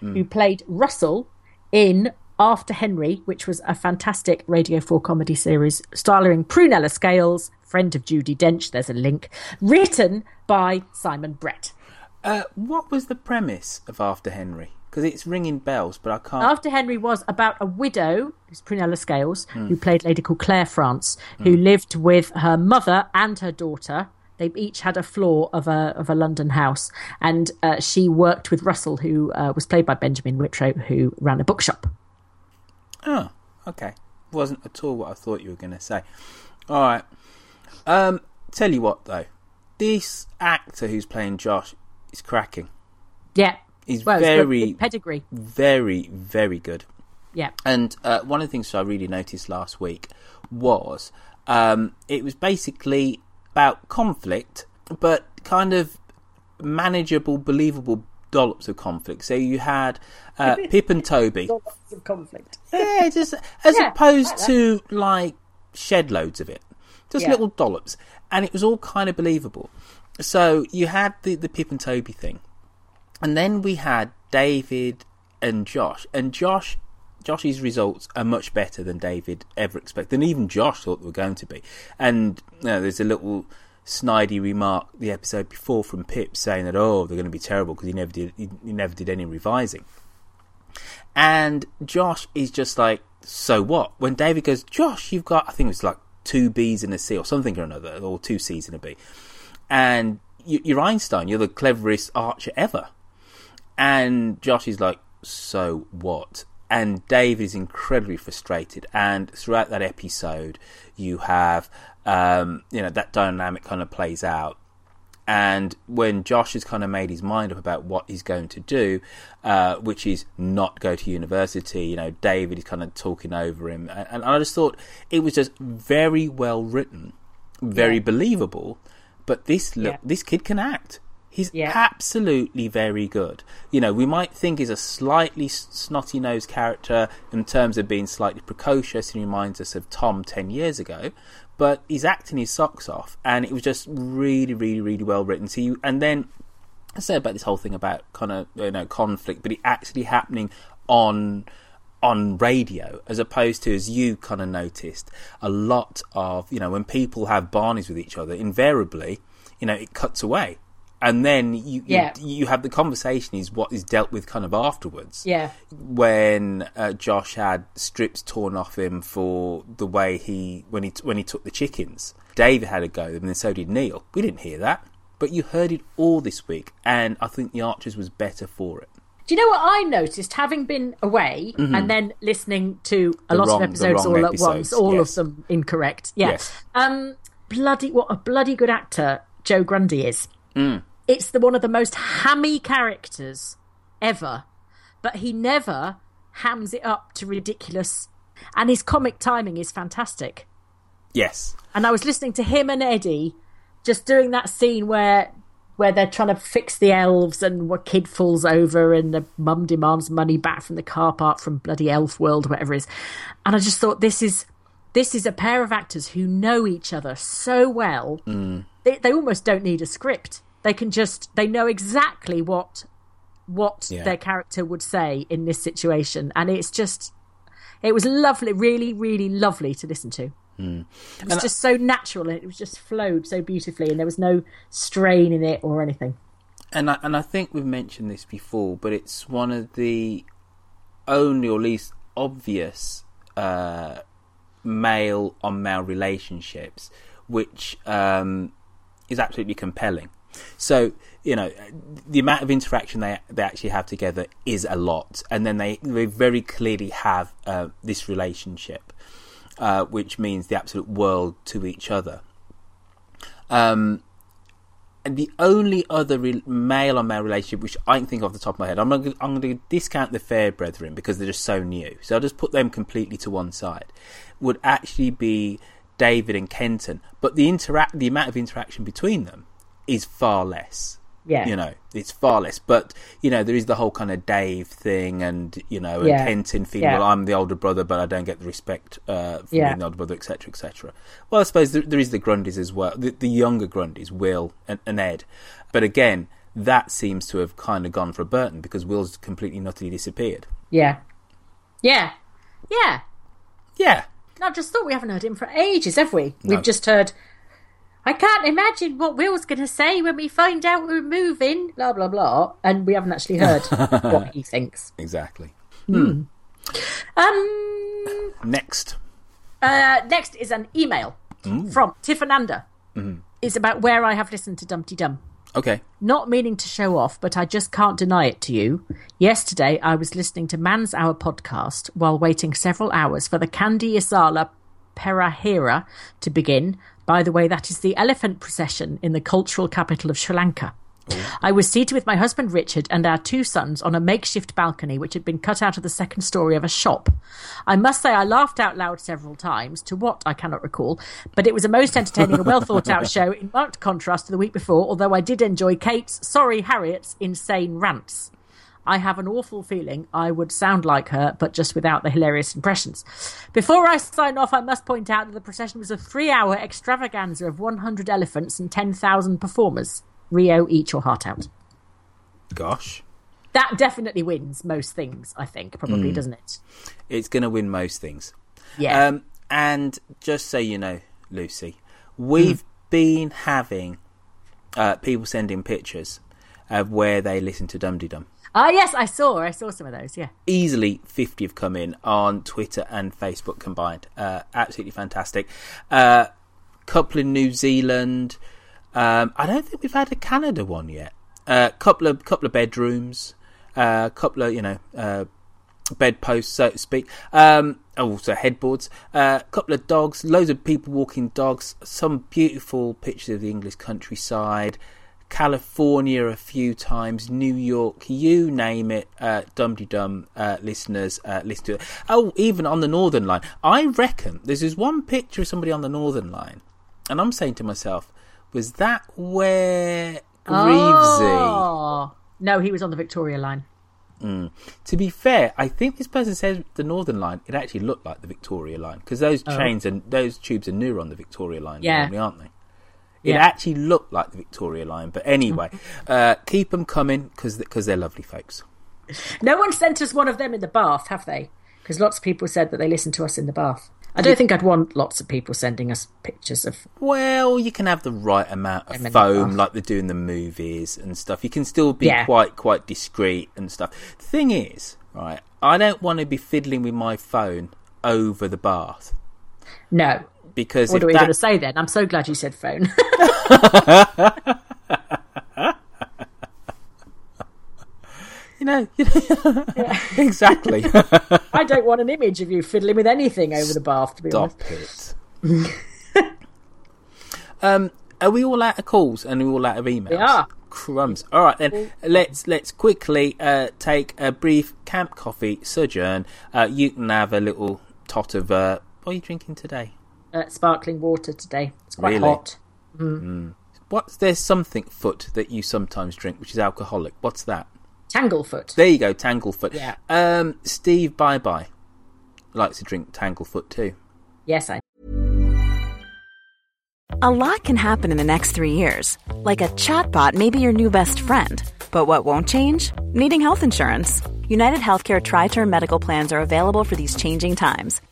Hmm. who played Russell in After Henry, which was a fantastic Radio 4 comedy series starring Prunella Scales, friend of Judi Dench, there's a link, written by Simon Brett. Uh, what was the premise of After Henry? Because it's ringing bells, but I can't. After Henry was about a widow, who's Prunella Scales, Hmm. who played a lady called Claire France, who lived with her mother and her daughter. They each had a floor of a of a London house, and uh, she worked with Russell, who uh, was played by Benjamin Whitrow, who ran a bookshop. Oh, okay. Wasn't at all what I thought you were going to say. All right. Um, tell you what though, this actor who's playing Josh is cracking. Yeah, He's Well, very good pedigree. very, very good. Yeah, And uh, one of the things I really noticed last week was um, it was basically about conflict, but kind of manageable, believable dollops of conflict. So you had uh, Pip and Toby. Lots of conflict. Yeah, just as Yeah, opposed like to like shed loads of it, just Yeah. little dollops, and it was all kind of believable. So you had the the Pip and Toby thing, and then we had David and Josh, and Josh. Josh's results are much better than David ever expected, and even Josh thought they were going to be. And you know, there's a little snidey remark the episode before from Pip saying that oh they're going to be terrible because he never did he, he never did any revising. And Josh is just like, so what? When David goes, Josh, you've got, I think it was like two B's and a C or something or another, or two C's and a B. And you- you're Einstein, you're the cleverest archer ever. And Josh is like, so what? And David is incredibly frustrated. And throughout that episode, you have, um, you know, that dynamic kind of plays out. And when Josh has kind of made his mind up about what he's going to do, uh, which is not go to university, you know, David is kind of talking over him. And, and I just thought it was just very well written, very Yeah. believable. But this look, Yeah. this kid can act. He's Yeah. absolutely very good. You know, we might think he's a slightly snotty nosed character in terms of being slightly precocious and reminds us of Tom 10 years ago, but he's acting his socks off, and it was just really, really, really well written. So you, and then I said about this whole thing about kind of you know conflict, but it actually happening on on radio as opposed to as you kind of noticed a lot of you know when people have barneys with each other invariably you know it cuts away and then you Yeah. you, you have the conversation is what is dealt with kind of afterwards Yeah. when uh, Josh had strips torn off him for the way he when he when he took the chickens. David had a go, and then so did Neil. We didn't hear that, but you heard it all this week, and I think the Archers was better for it. Do you know what I noticed, having been away Mhm. and then listening to a The lot wrong- of episodes all episodes, at once, all yes. of them incorrect. Yeah. Yes. Um, bloody, what a bloody good actor Joe Grundy is. Mm. It's the one of the most hammy characters ever, but he never hams it up to ridiculous, and his comic timing is fantastic. Yes, And I was listening to him and Eddie just doing that scene where where they're trying to fix the elves and what kid falls over and the mum demands money back from the car park from bloody elf world whatever it is and i just thought this is this is a pair of actors who know each other so well Mm. they, they almost don't need a script they can just they know exactly what what Yeah. their character would say in this situation and it's just it was lovely really really lovely to listen to Mm. it was just so natural and it was just flowed so beautifully and there was no strain in it or anything and I, and I think we've mentioned this before, but it's one of the only or least obvious uh, male on male relationships, which um, is absolutely compelling. So you know the amount of interaction they they actually have together is a lot, and then they they very clearly have uh, this relationship, uh, which means the absolute world to each other. Um, and the only other male on male relationship which I can think of off the top of my head, I'm going to discount the Fair Brethren because they're just so new. So I'll just put them completely to one side. Would actually be David and Kenton, but the interact the amount of interaction between them is far less. Yeah. you know, it's far less. But you know, there is the whole kind of Dave thing, and you know, and Yeah. Kenton feeling, Yeah. well, I'm the older brother, but I don't get the respect uh, for Yeah. being the older brother, etc., etc. Well, I suppose there, there is the Grundys as well, the, the younger Grundys, Will and, and Ed. But again, that seems to have kind of gone for Burton because Will's completely utterly disappeared. Yeah. Yeah. Yeah. Yeah. I just thought we haven't heard him for ages, have we? No. We've just heard. I can't imagine what Will's going to say when we find out we're moving. Blah blah blah, and we haven't actually heard what he thinks. Exactly. Hmm. Um. Next. Uh, next is an email Mm. from Tiffananda. Mhm. It's about where I have listened to Dumpty Dum. Okay. Not meaning to show off, but I just can't deny it to you. Yesterday, I was listening to Man's Hour podcast while waiting several hours for the Kandy Esala Perahera to begin. By the way, that is the elephant procession in the cultural capital of Sri Lanka. Oh. I was seated with my husband Richard and our two sons on a makeshift balcony which had been cut out of the second story of a shop. I must say I laughed out loud several times, to what I cannot recall, but it was a most entertaining and well thought out show in marked contrast to the week before, although I did enjoy Kate's, sorry, Harriet's insane rants. I have an awful feeling I would sound like her, but just without the hilarious impressions. Before I sign off, I must point out that the procession was a three hour extravaganza of 100 elephants and 10,000 performers. Rio, eat your heart out. Gosh. That definitely wins most things, I think, probably, Mm. doesn't it? It's going to win most things. Yeah. Um, and just so you know, Lucy, we've been having uh, people sending pictures of where they listen to Dum Dum. Ah, yes, I saw. I saw some of those, yeah. Easily 50 have come in on Twitter and Facebook combined. Uh, absolutely fantastic. Uh, couple in New Zealand. Um, I don't think we've had a Canada one yet. Uh, couple of couple of bedrooms. Uh, couple of you know uh, bedposts, so to speak. Um, also headboards. A uh, couple of dogs. Loads of people walking dogs. Some beautiful pictures of the English countryside. California a few times, New York, you name it, uh, Dum Dum uh, listeners uh, listen to it. Oh, even on the Northern Line. I reckon there's this one picture of somebody on the Northern Line, and I'm saying to myself, was that where Greavesy? Oh. No, he was on the Victoria line. Mm. To be fair, I think this person says the Northern Line. It actually looked like the Victoria Line because those Oh. trains and those tubes are newer on the Victoria Line, Yeah. normally, aren't they? It Yeah. actually looked like the Victoria Line, but anyway, uh, keep them coming because because they're lovely folks. No one sent us one of them in the bath, have they? Because lots of people said that they listened to us in the bath. I don't think I'd want lots of people sending us pictures of. Well, you can have the right amount of the foam, like they do in the movies and stuff. You can still be Yeah. quite quite discreet and stuff. Thing is, right, I don't want to be fiddling with my phone over the bath No. Because What if are we that going to say then? I'm so glad you said phone. you know, you know exactly. I don't want an image of you fiddling with anything over the bath, to be Stop honest. it. um, are we all out of calls and are we all out of emails? We are. Crumbs. All right then. Let's let's quickly uh, take a brief camp coffee sojourn. Uh, you can have a little tot of. Uh, what are you drinking today? Uh, sparkling water today. It's quite Really? hot. Mm. What's there's something foot that you sometimes drink, which is alcoholic. What's that? Tanglefoot. There you go, Tanglefoot. Yeah. Um, Steve Bye Bye likes to drink Tanglefoot too. Yes, I. A lot can happen in the next three years. Like a chatbot may be your new best friend. But what won't change? Needing health insurance. United Healthcare Tri Term Medical Plans are available for these changing times.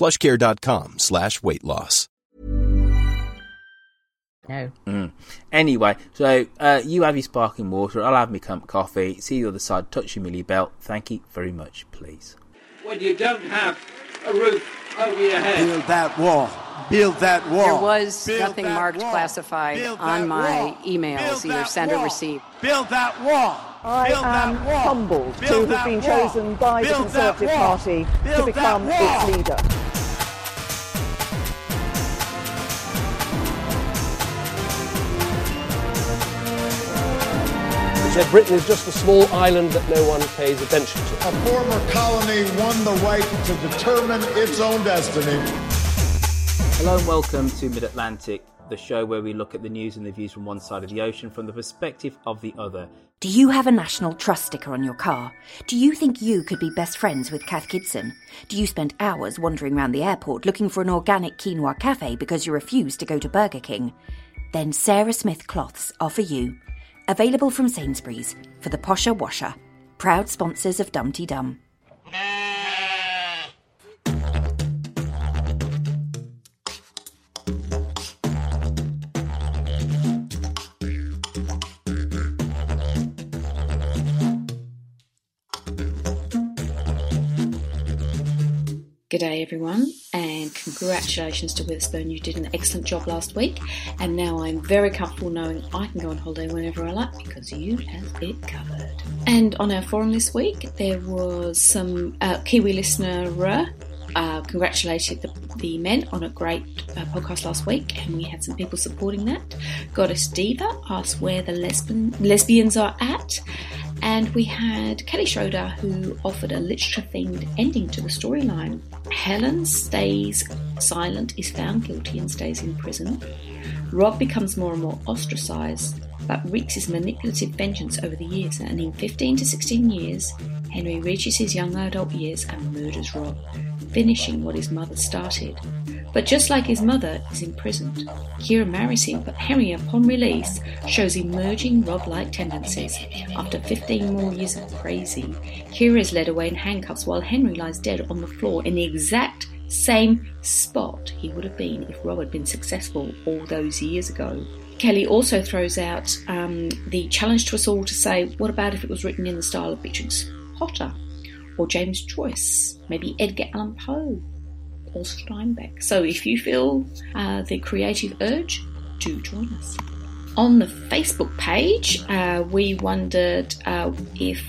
plushcare.com slash weight loss. No. Mm. Anyway, so uh, you have your sparkling water, I'll have my cup of coffee. See the other side, touch your millie belt. Thank you very much, please. When you don't have a roof over your head. Oh, Build that wall. Build that wall. There was Build nothing marked wall. classified Build on my wall. emails, Build either that sent or wall. received. Build that wall. I Build am that wall. humbled to have been wall. chosen by the Build that Conservative. Party Build to become its leader. He said Britain is just a small island that no one pays attention to. A former colony won the right to determine its own destiny. Hello and welcome to Mid Atlantic, the show where we look at the news and the views from one side of the ocean from the perspective of the other. Do you have a National Trust sticker on your car? Do you think you could be best friends with Cath Kidston? Do you spend hours wandering around the airport looking for an organic quinoa cafe because you refuse to go to Burger King? Then Sarah Smith Cloths offer you. Available from Sainsbury's for the posher washer. Proud sponsors of Dumpty Dum. G'day everyone, and congratulations to Witherspoon. You did an excellent job last week, and now I'm very comfortable knowing I can go on holiday whenever I like because you have it covered. And on our forum this week, there was some uh, Kiwi listener uh, congratulated the, the men on a great uh, podcast last week, and we had some people supporting that. Goddess Diva asked where the lesbian, lesbians are at, and we had Kelly Schroeder who offered a literature themed ending to the storyline. Helen stays silent, is found guilty, and stays in prison. Rob becomes more and more ostracised, but wreaks his manipulative vengeance over the years, and in 15 to 16 years, Henry reaches his young adult years and murders Rob, finishing what his mother started. But just like his mother is imprisoned, Kira marries him, but Henry, upon release, shows emerging Rob like tendencies. After 15 more years of crazy, Kira is led away in handcuffs while Henry lies dead on the floor in the exact same spot he would have been if Rob had been successful all those years ago. Kelly also throws out um, the challenge to us all to say, what about if it was written in the style of Beatrix Potter or James Joyce, maybe Edgar Allan Poe? Paul Steinbeck. So if you feel uh, the creative urge, do join us. On the Facebook page, uh, we wondered uh, if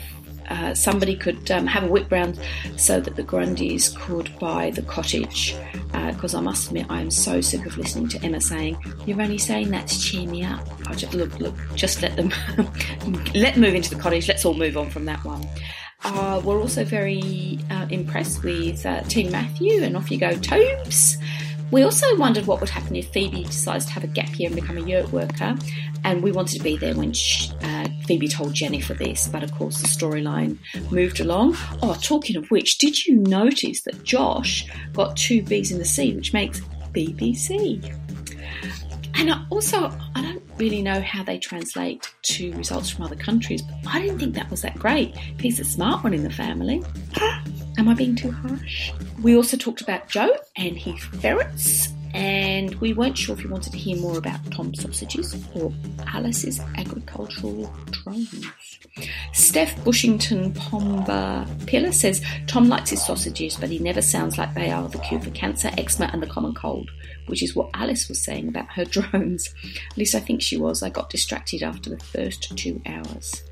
uh, somebody could um, have a whip round so that the Grundys could buy the cottage. Because I must admit, I am so sick of listening to Emma saying, "You're only saying that to cheer me up." I just look, look, just let them let move into the cottage. Let's all move on from that one. Uh, we're also very uh, impressed with uh, Team Matthew and Off You Go Tobes, We also wondered what would happen if Phoebe decides to have a gap year and become a yurt worker, and we wanted to be there when she, uh, Phoebe told Jennifer this, but of course the storyline moved along. Oh, talking of which, did you notice that Josh got two B's in the C, which makes BBC? And I also, I don't really know how they translate to results from other countries, but I didn't think that was that great. He's a smart one in the family. Am I being too harsh? We also talked about Joe and his ferrets, and we weren't sure if you wanted to hear more about Tom's sausages or Alice's agricultural drones. Steph Bushington Pomba Pillar says Tom likes his sausages, but he never sounds like they are the cure for cancer, eczema, and the common cold, which is what Alice was saying about her drones. At least I think she was. I got distracted after the first two hours.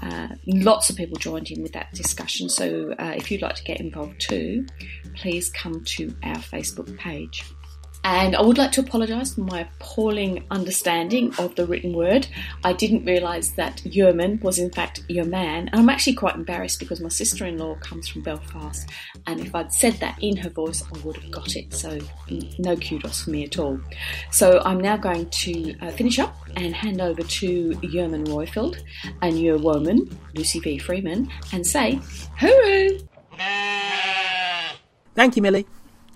Uh, lots of people joined in with that discussion, so uh, if you'd like to get involved too, please come to our Facebook page. And I would like to apologise for my appalling understanding of the written word. I didn't realise that Yerman was in fact your man. And I'm actually quite embarrassed because my sister in law comes from Belfast. And if I'd said that in her voice, I would have got it. So mm, no kudos for me at all. So I'm now going to uh, finish up and hand over to Yerman Roifield and your woman, Lucy V. Freeman, and say, hooroo! Thank you, Millie.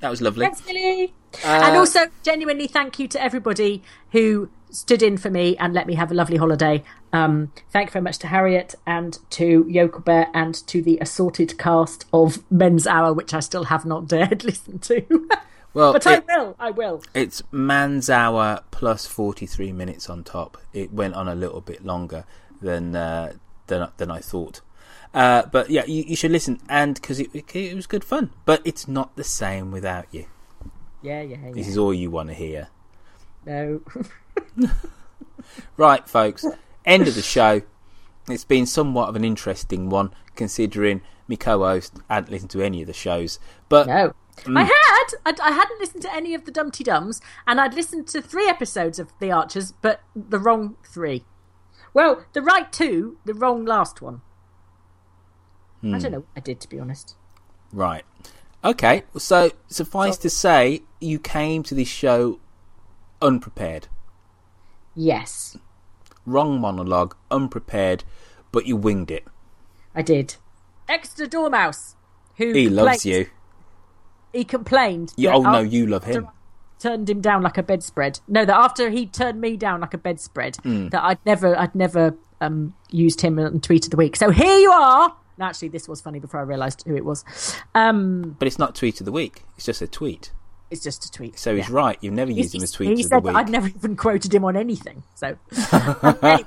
That was lovely. Thanks, Millie. Uh, and also, genuinely, thank you to everybody who stood in for me and let me have a lovely holiday. Um, thank you very much to Harriet and to Yoko Bear and to the assorted cast of Men's Hour, which I still have not dared listen to. Well, but I will. I will. It's man's hour plus 43 minutes on top. It went on a little bit longer than uh, than, than I thought. Uh, but yeah, you, you should listen, and because it, it, it was good fun. But it's not the same without you. Yeah, yeah, yeah. This is all you want to hear. No. Right, folks, end of the show. It's been somewhat of an interesting one, considering my co-host hadn't listened to any of the shows. But no, Mm. I had. I, I hadn't listened to any of the Dumpty Dums, and I'd listened to three episodes of The Archers, but the wrong three. Well, the right two, the wrong last one. I Hmm. don't know what I did, to be honest. Right. Okay. So suffice to say, you came to this show unprepared. Yes, Wrong monologue, unprepared, but you winged it. I did. Exeter Dormouse, who He loves you. He complained. You- oh no, you love him. Turned him down like a bedspread. No, that after he turned me down like a bedspread, Mm. that I'd never, I'd never um, used him on tweet of the week. So here you are. Actually, this was funny before I realised who it was. Um, But it's not tweet of the week. It's just a tweet. it's just a tweet. So he's yeah. right. You've never used He- him as he tweet of the said that week. I'd never even quoted him on anything. So Anyway,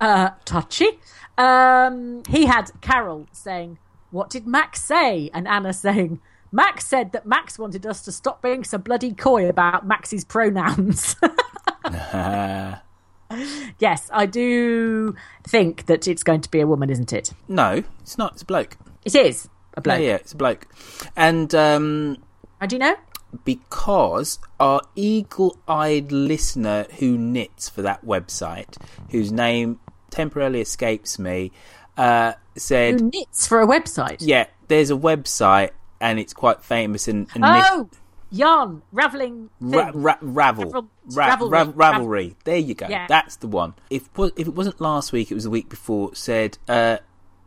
uh, touchy. Um, he had Carol saying, "What did Max say?" and Anna saying, "Max said that Max wanted us to stop being so bloody coy about Max's pronouns." yes, I do think that it's going to be a woman, isn't it? no, it's not. It's a bloke. It is a bloke. Yeah, yeah, it's a bloke. And um, How do you know? because our eagle-eyed listener who knits for that website, whose name temporarily escapes me, uh, said, Who knits for a website? "Yeah, there's a website and it's quite famous and, and knit- Oh, yarn, raveling. Ra- thing. ra- ravel, Ravel- Ra- ravelry. rav- ravelry. There you go. Yeah. That's the one. If if it wasn't last week, it was the week before. Said uh,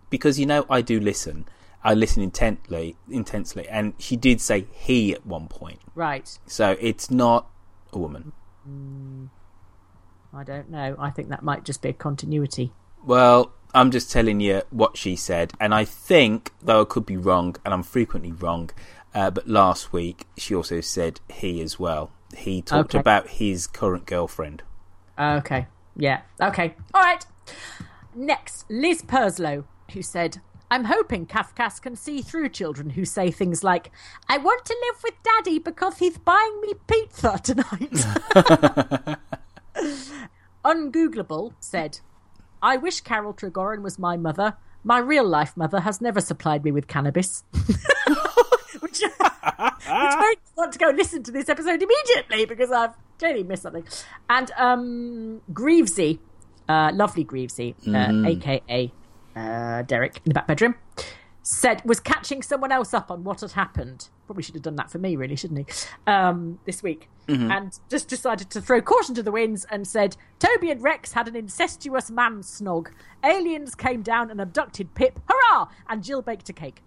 because you know I do listen. I listen intently, intensely, and she did say he at one point. Right. So it's not a woman. I don't know. I think that might just be a continuity. Well, I'm just telling you what she said, and I think, though I could be wrong, and I'm frequently wrong, uh, but last week she also said he as well. He talked Okay. about his current girlfriend. Okay. Yeah. Okay. All right. Next, Liz Perslow, who said, I'm hoping CAFCASS can see through children who say things like, I want to live with daddy because he's buying me pizza tonight. Ungoogleable said, I wish Carol Tregorran was my mother. My real life mother has never supplied me with cannabis. which, which me want to go listen to this episode immediately because I've clearly missed something. And um, Greavesy, uh, lovely Greavesy, uh, aka uh, Derek in the back bedroom, said was catching someone else up on what had happened. Probably should have done that for me, really, shouldn't he? Um, this week, Mhm. and just decided to throw caution to the winds and said Toby and Rex had an incestuous man snog. Aliens came down and abducted Pip. Hurrah! And Jill baked a cake.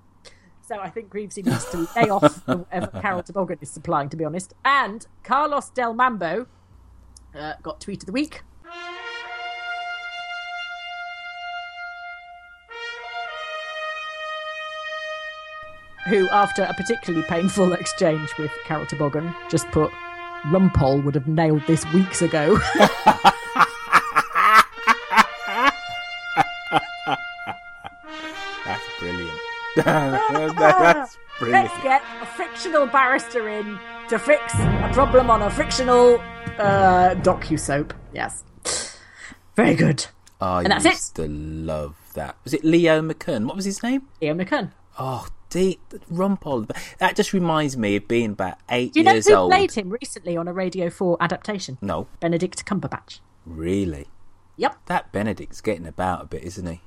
So I think Greavesy needs to lay off whatever Carol Toboggan is supplying, to be honest. And Carlos Del Mambo uh, got tweet of the week. Who, after a particularly painful exchange with Carol Toboggan, just put Rumpole would have nailed this weeks ago. That's brilliant. Let's get a fictional barrister in to fix a problem on a fictional uh, docu soap. Yes, very good. I And that's it. used to love that. Was it Leo McKern? What was his name? Leo McKern. Oh, D- Rumpole. That just reminds me of being about eight Do you know years who old. played him recently on a Radio 4 adaptation? No, Benedict Cumberbatch. really. Yep. That Benedict's getting about a bit, isn't he?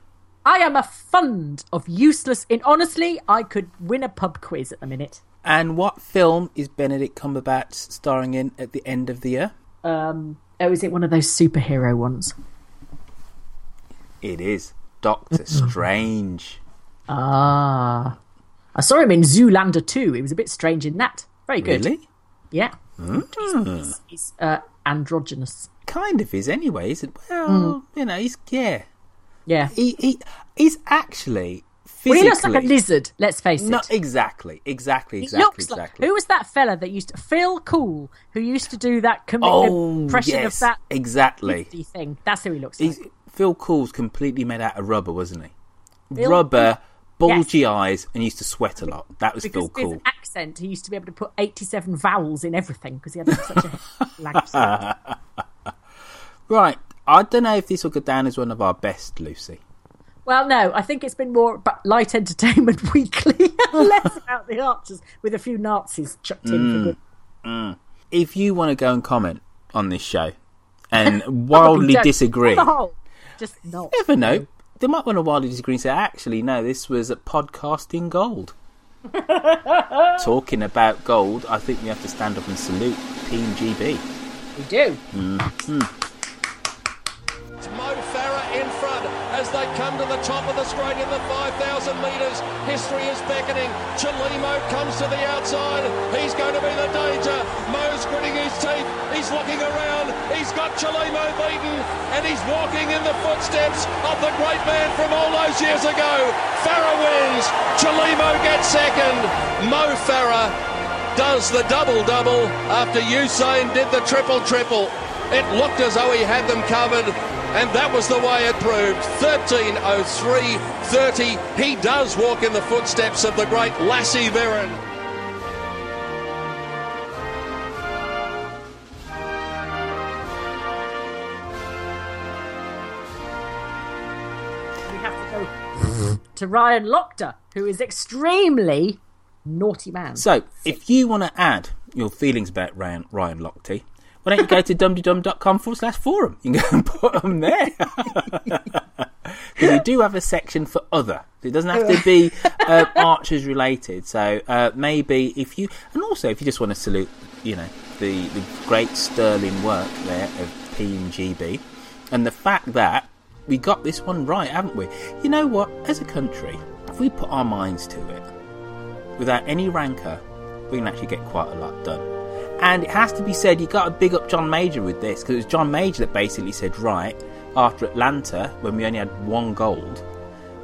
I am a fund of useless. In honestly, I could win a pub quiz at the minute. And what film is Benedict Cumberbatch starring in at the end of the year? Um, oh, is it one of those superhero ones? It is Doctor Strange. Ah, I saw him in Zoolander 2. He was a bit strange in that. Very good. Really? Yeah. Mm. He's, he's uh, androgynous. Kind of is, anyway. Isn't well, Mm. you know, he's yeah, yeah. He he he's actually Well, physically. he looks like a lizard. Let's face it. Not exactly, exactly, He exactly, like who was that fella that used to Phil Cool, who used to do that com- Oh, impression yes, of that exactly. thing. That's who he looks He's, like. Phil Cool's completely made out of rubber, wasn't he? Phil- rubber, bulgy eyes, and used to sweat a lot. That was Because Phil Cool. his accent, he used to be able to put eighty-seven vowels in everything because he had such a language. right, I don't know if this will go down as one of our best, Lucy. Well, no, I think it's been more about light entertainment weekly, less about the archers with a few Nazis chucked in for Mm, good. mm. If you want to go and comment on this show and wildly don't. disagree, On just not. never know. They might want to wildly disagree and say, actually, no, this was a podcasting gold. Talking about gold, I think we have to stand up and salute Team GB. We do. Mm. Mo Farah in front as they come to the top of the straight in the 5,000 metres. History is beckoning. Chelimo comes to the outside. He's going to be the danger. Mo's gritting his teeth. He's looking around. He's got Chelimo beaten and he's walking in the footsteps of the great man from all those years ago. Farah wins. Chelimo gets second. Mo Farah does the double double after Usain did the triple triple. It looked as though he had them covered, and that was the way it proved. 13.03.30. He does walk in the footsteps of the great Lasse Viren. We have to go to Ryan Lochte, who is extremely naughty man. So, if you want to add your feelings about Ryan, Ryan Lochte, why don't you go to dumdydum.com forward slash forum? You can go and put them there. Because we do have a section for other. It doesn't have to be uh, archers related. So uh, maybe if you, and also if you just want to salute, you know, the, the great sterling work there of Team GB and the fact that we got this one right, haven't we? You know what? As a country, if we put our minds to it, without any rancour, we can actually get quite a lot done. And it has to be said, you got to big up John Major with this because it was John Major that basically said, right after Atlanta, when we only had one gold,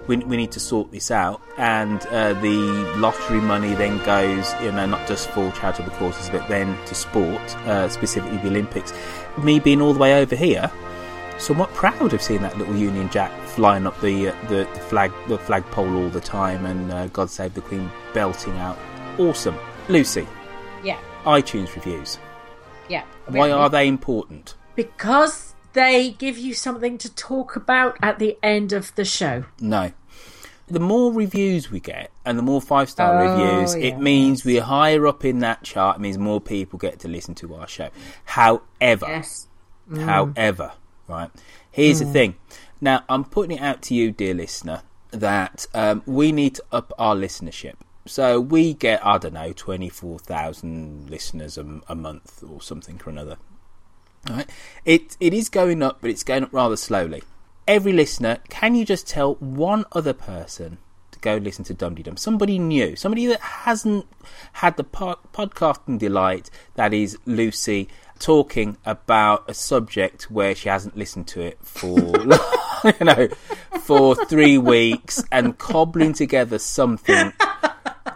we, we need to sort this out. And uh, the lottery money then goes, you know, not just for charitable causes, but then to sport, uh, specifically the Olympics. Me being all the way over here, somewhat proud of seeing that little Union Jack flying up the uh, the, the flag the flagpole all the time, and uh, God Save the Queen belting out. Awesome, Lucy. ITunes reviews. yeah. Why are they important? Because they give you something to talk about at the end of the show. No. The more reviews we get and the more five star Oh, reviews, it means we're higher up in that chart. It means more people get to listen to our show. However, Yes. Mm. however, right, here's the Mm. thing. Now, I'm putting it out to you, dear listener, that um, we need to up our listenership. So we get, I don't know, 24,000 listeners a, a month or something or another. Right? It, it is going up, but it's going up rather slowly. Every listener, can you just tell one other person to go listen to Dum Dum? Somebody new, somebody that hasn't had the po- podcasting delight that is Lucy talking about a subject where she hasn't listened to it for you know for three weeks and cobbling together something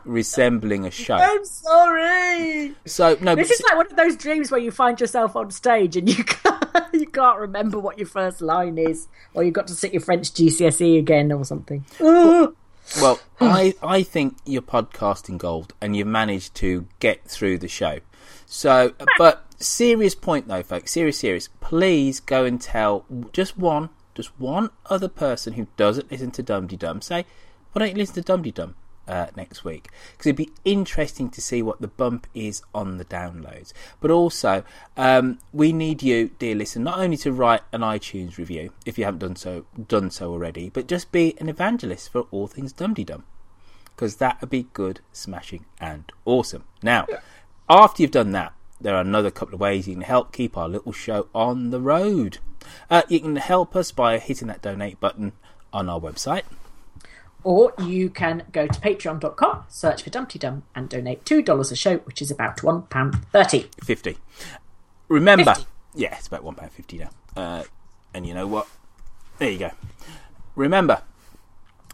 resembling a show. I'm sorry. So no, this is like one of those dreams where you find yourself on stage and you can't, you can't remember what your first line is, or you've got to sit your French GCSE again or something. Well, I I think you're podcasting gold, and you've managed to get through the show. So, but serious point though, folks. Serious, serious. Please go and tell just one, just one other person who doesn't listen to Dum Dum. Say, why don't you listen to Dum Dum? Uh, next week because it'd be interesting to see what the bump is on the downloads. But also, um, we need you, dear listener, not only to write an iTunes review if you haven't done so done so already, but just be an evangelist for all things Dum Dum because that would be good, smashing, and awesome. Now, after you've done that, there are another couple of ways you can help keep our little show on the road. Uh, you can help us by hitting that donate button on our website. Or you can go to patreon.com, search for Dumpty Dum, and donate $2 a show, which is about £1.30. 50. Remember, 50. yeah, it's about £1.50 now. Uh, and you know what? There you go. Remember,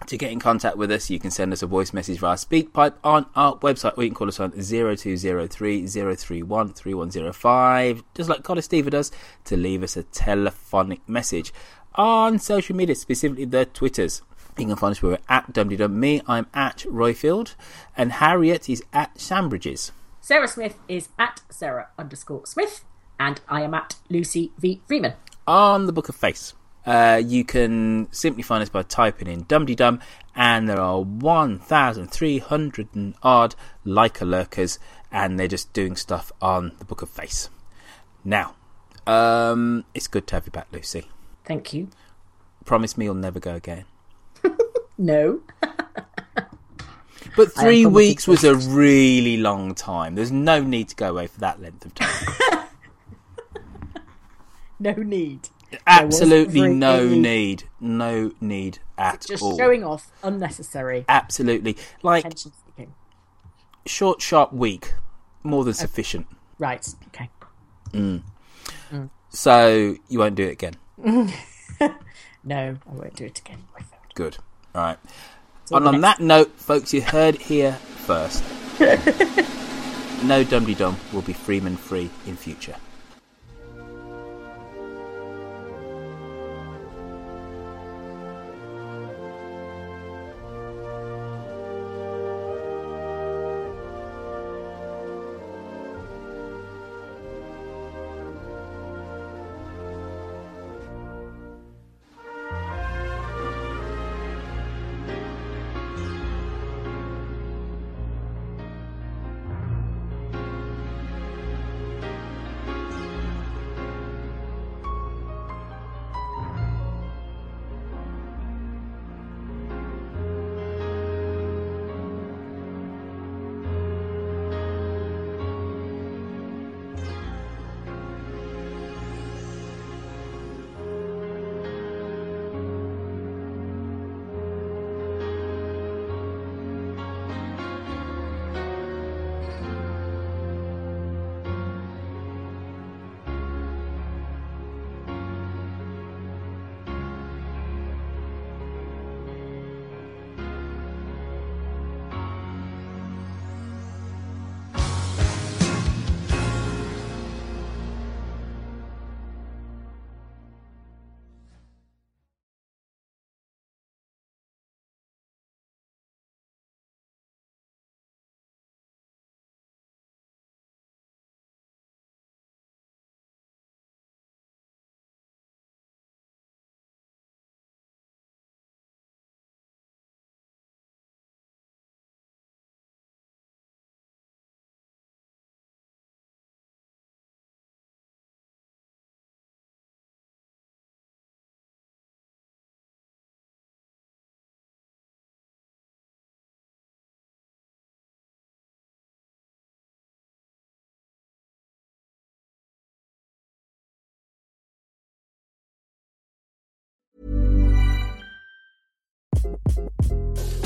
to get in contact with us, you can send us a voice message via SpeakPipe on our website, or you can call us on 0203 031 3105, just like Colin Steve does, to leave us a telephonic message. On social media, specifically the Twitters, you can find us we're at Dum Me, I'm at Roifield, and Harriet is at Shambridges. Sarah Smith is at Sarah underscore Smith, and I am at Lucy V. Freeman. on the Book of Face. Uh, you can simply find us by typing in Dum Dum, and there are 1,300 and odd Leica lurkers, and they're just doing stuff on the Book of Face. Now, um, it's good to have you back, Lucy. Thank you. Promise me you'll never go again. No. But three weeks was a really long time. There's no need to go away for that length of time. No need. Absolutely no need. No need at Just all. Just showing off, unnecessary. Absolutely. Like, short, sharp week, more than sufficient. Right, okay. Mm. Mm. So you won't do it again. no, I won't do it again. Good. All right. And on that note, folks, you heard here first. no Dum Dum will be Freeman free in future.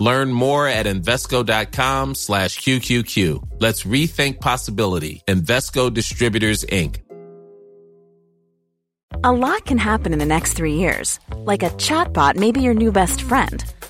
Learn more at Invesco.com slash QQQ. Let's rethink possibility. Invesco Distributors, Inc. A lot can happen in the next three years. Like a chatbot may be your new best friend.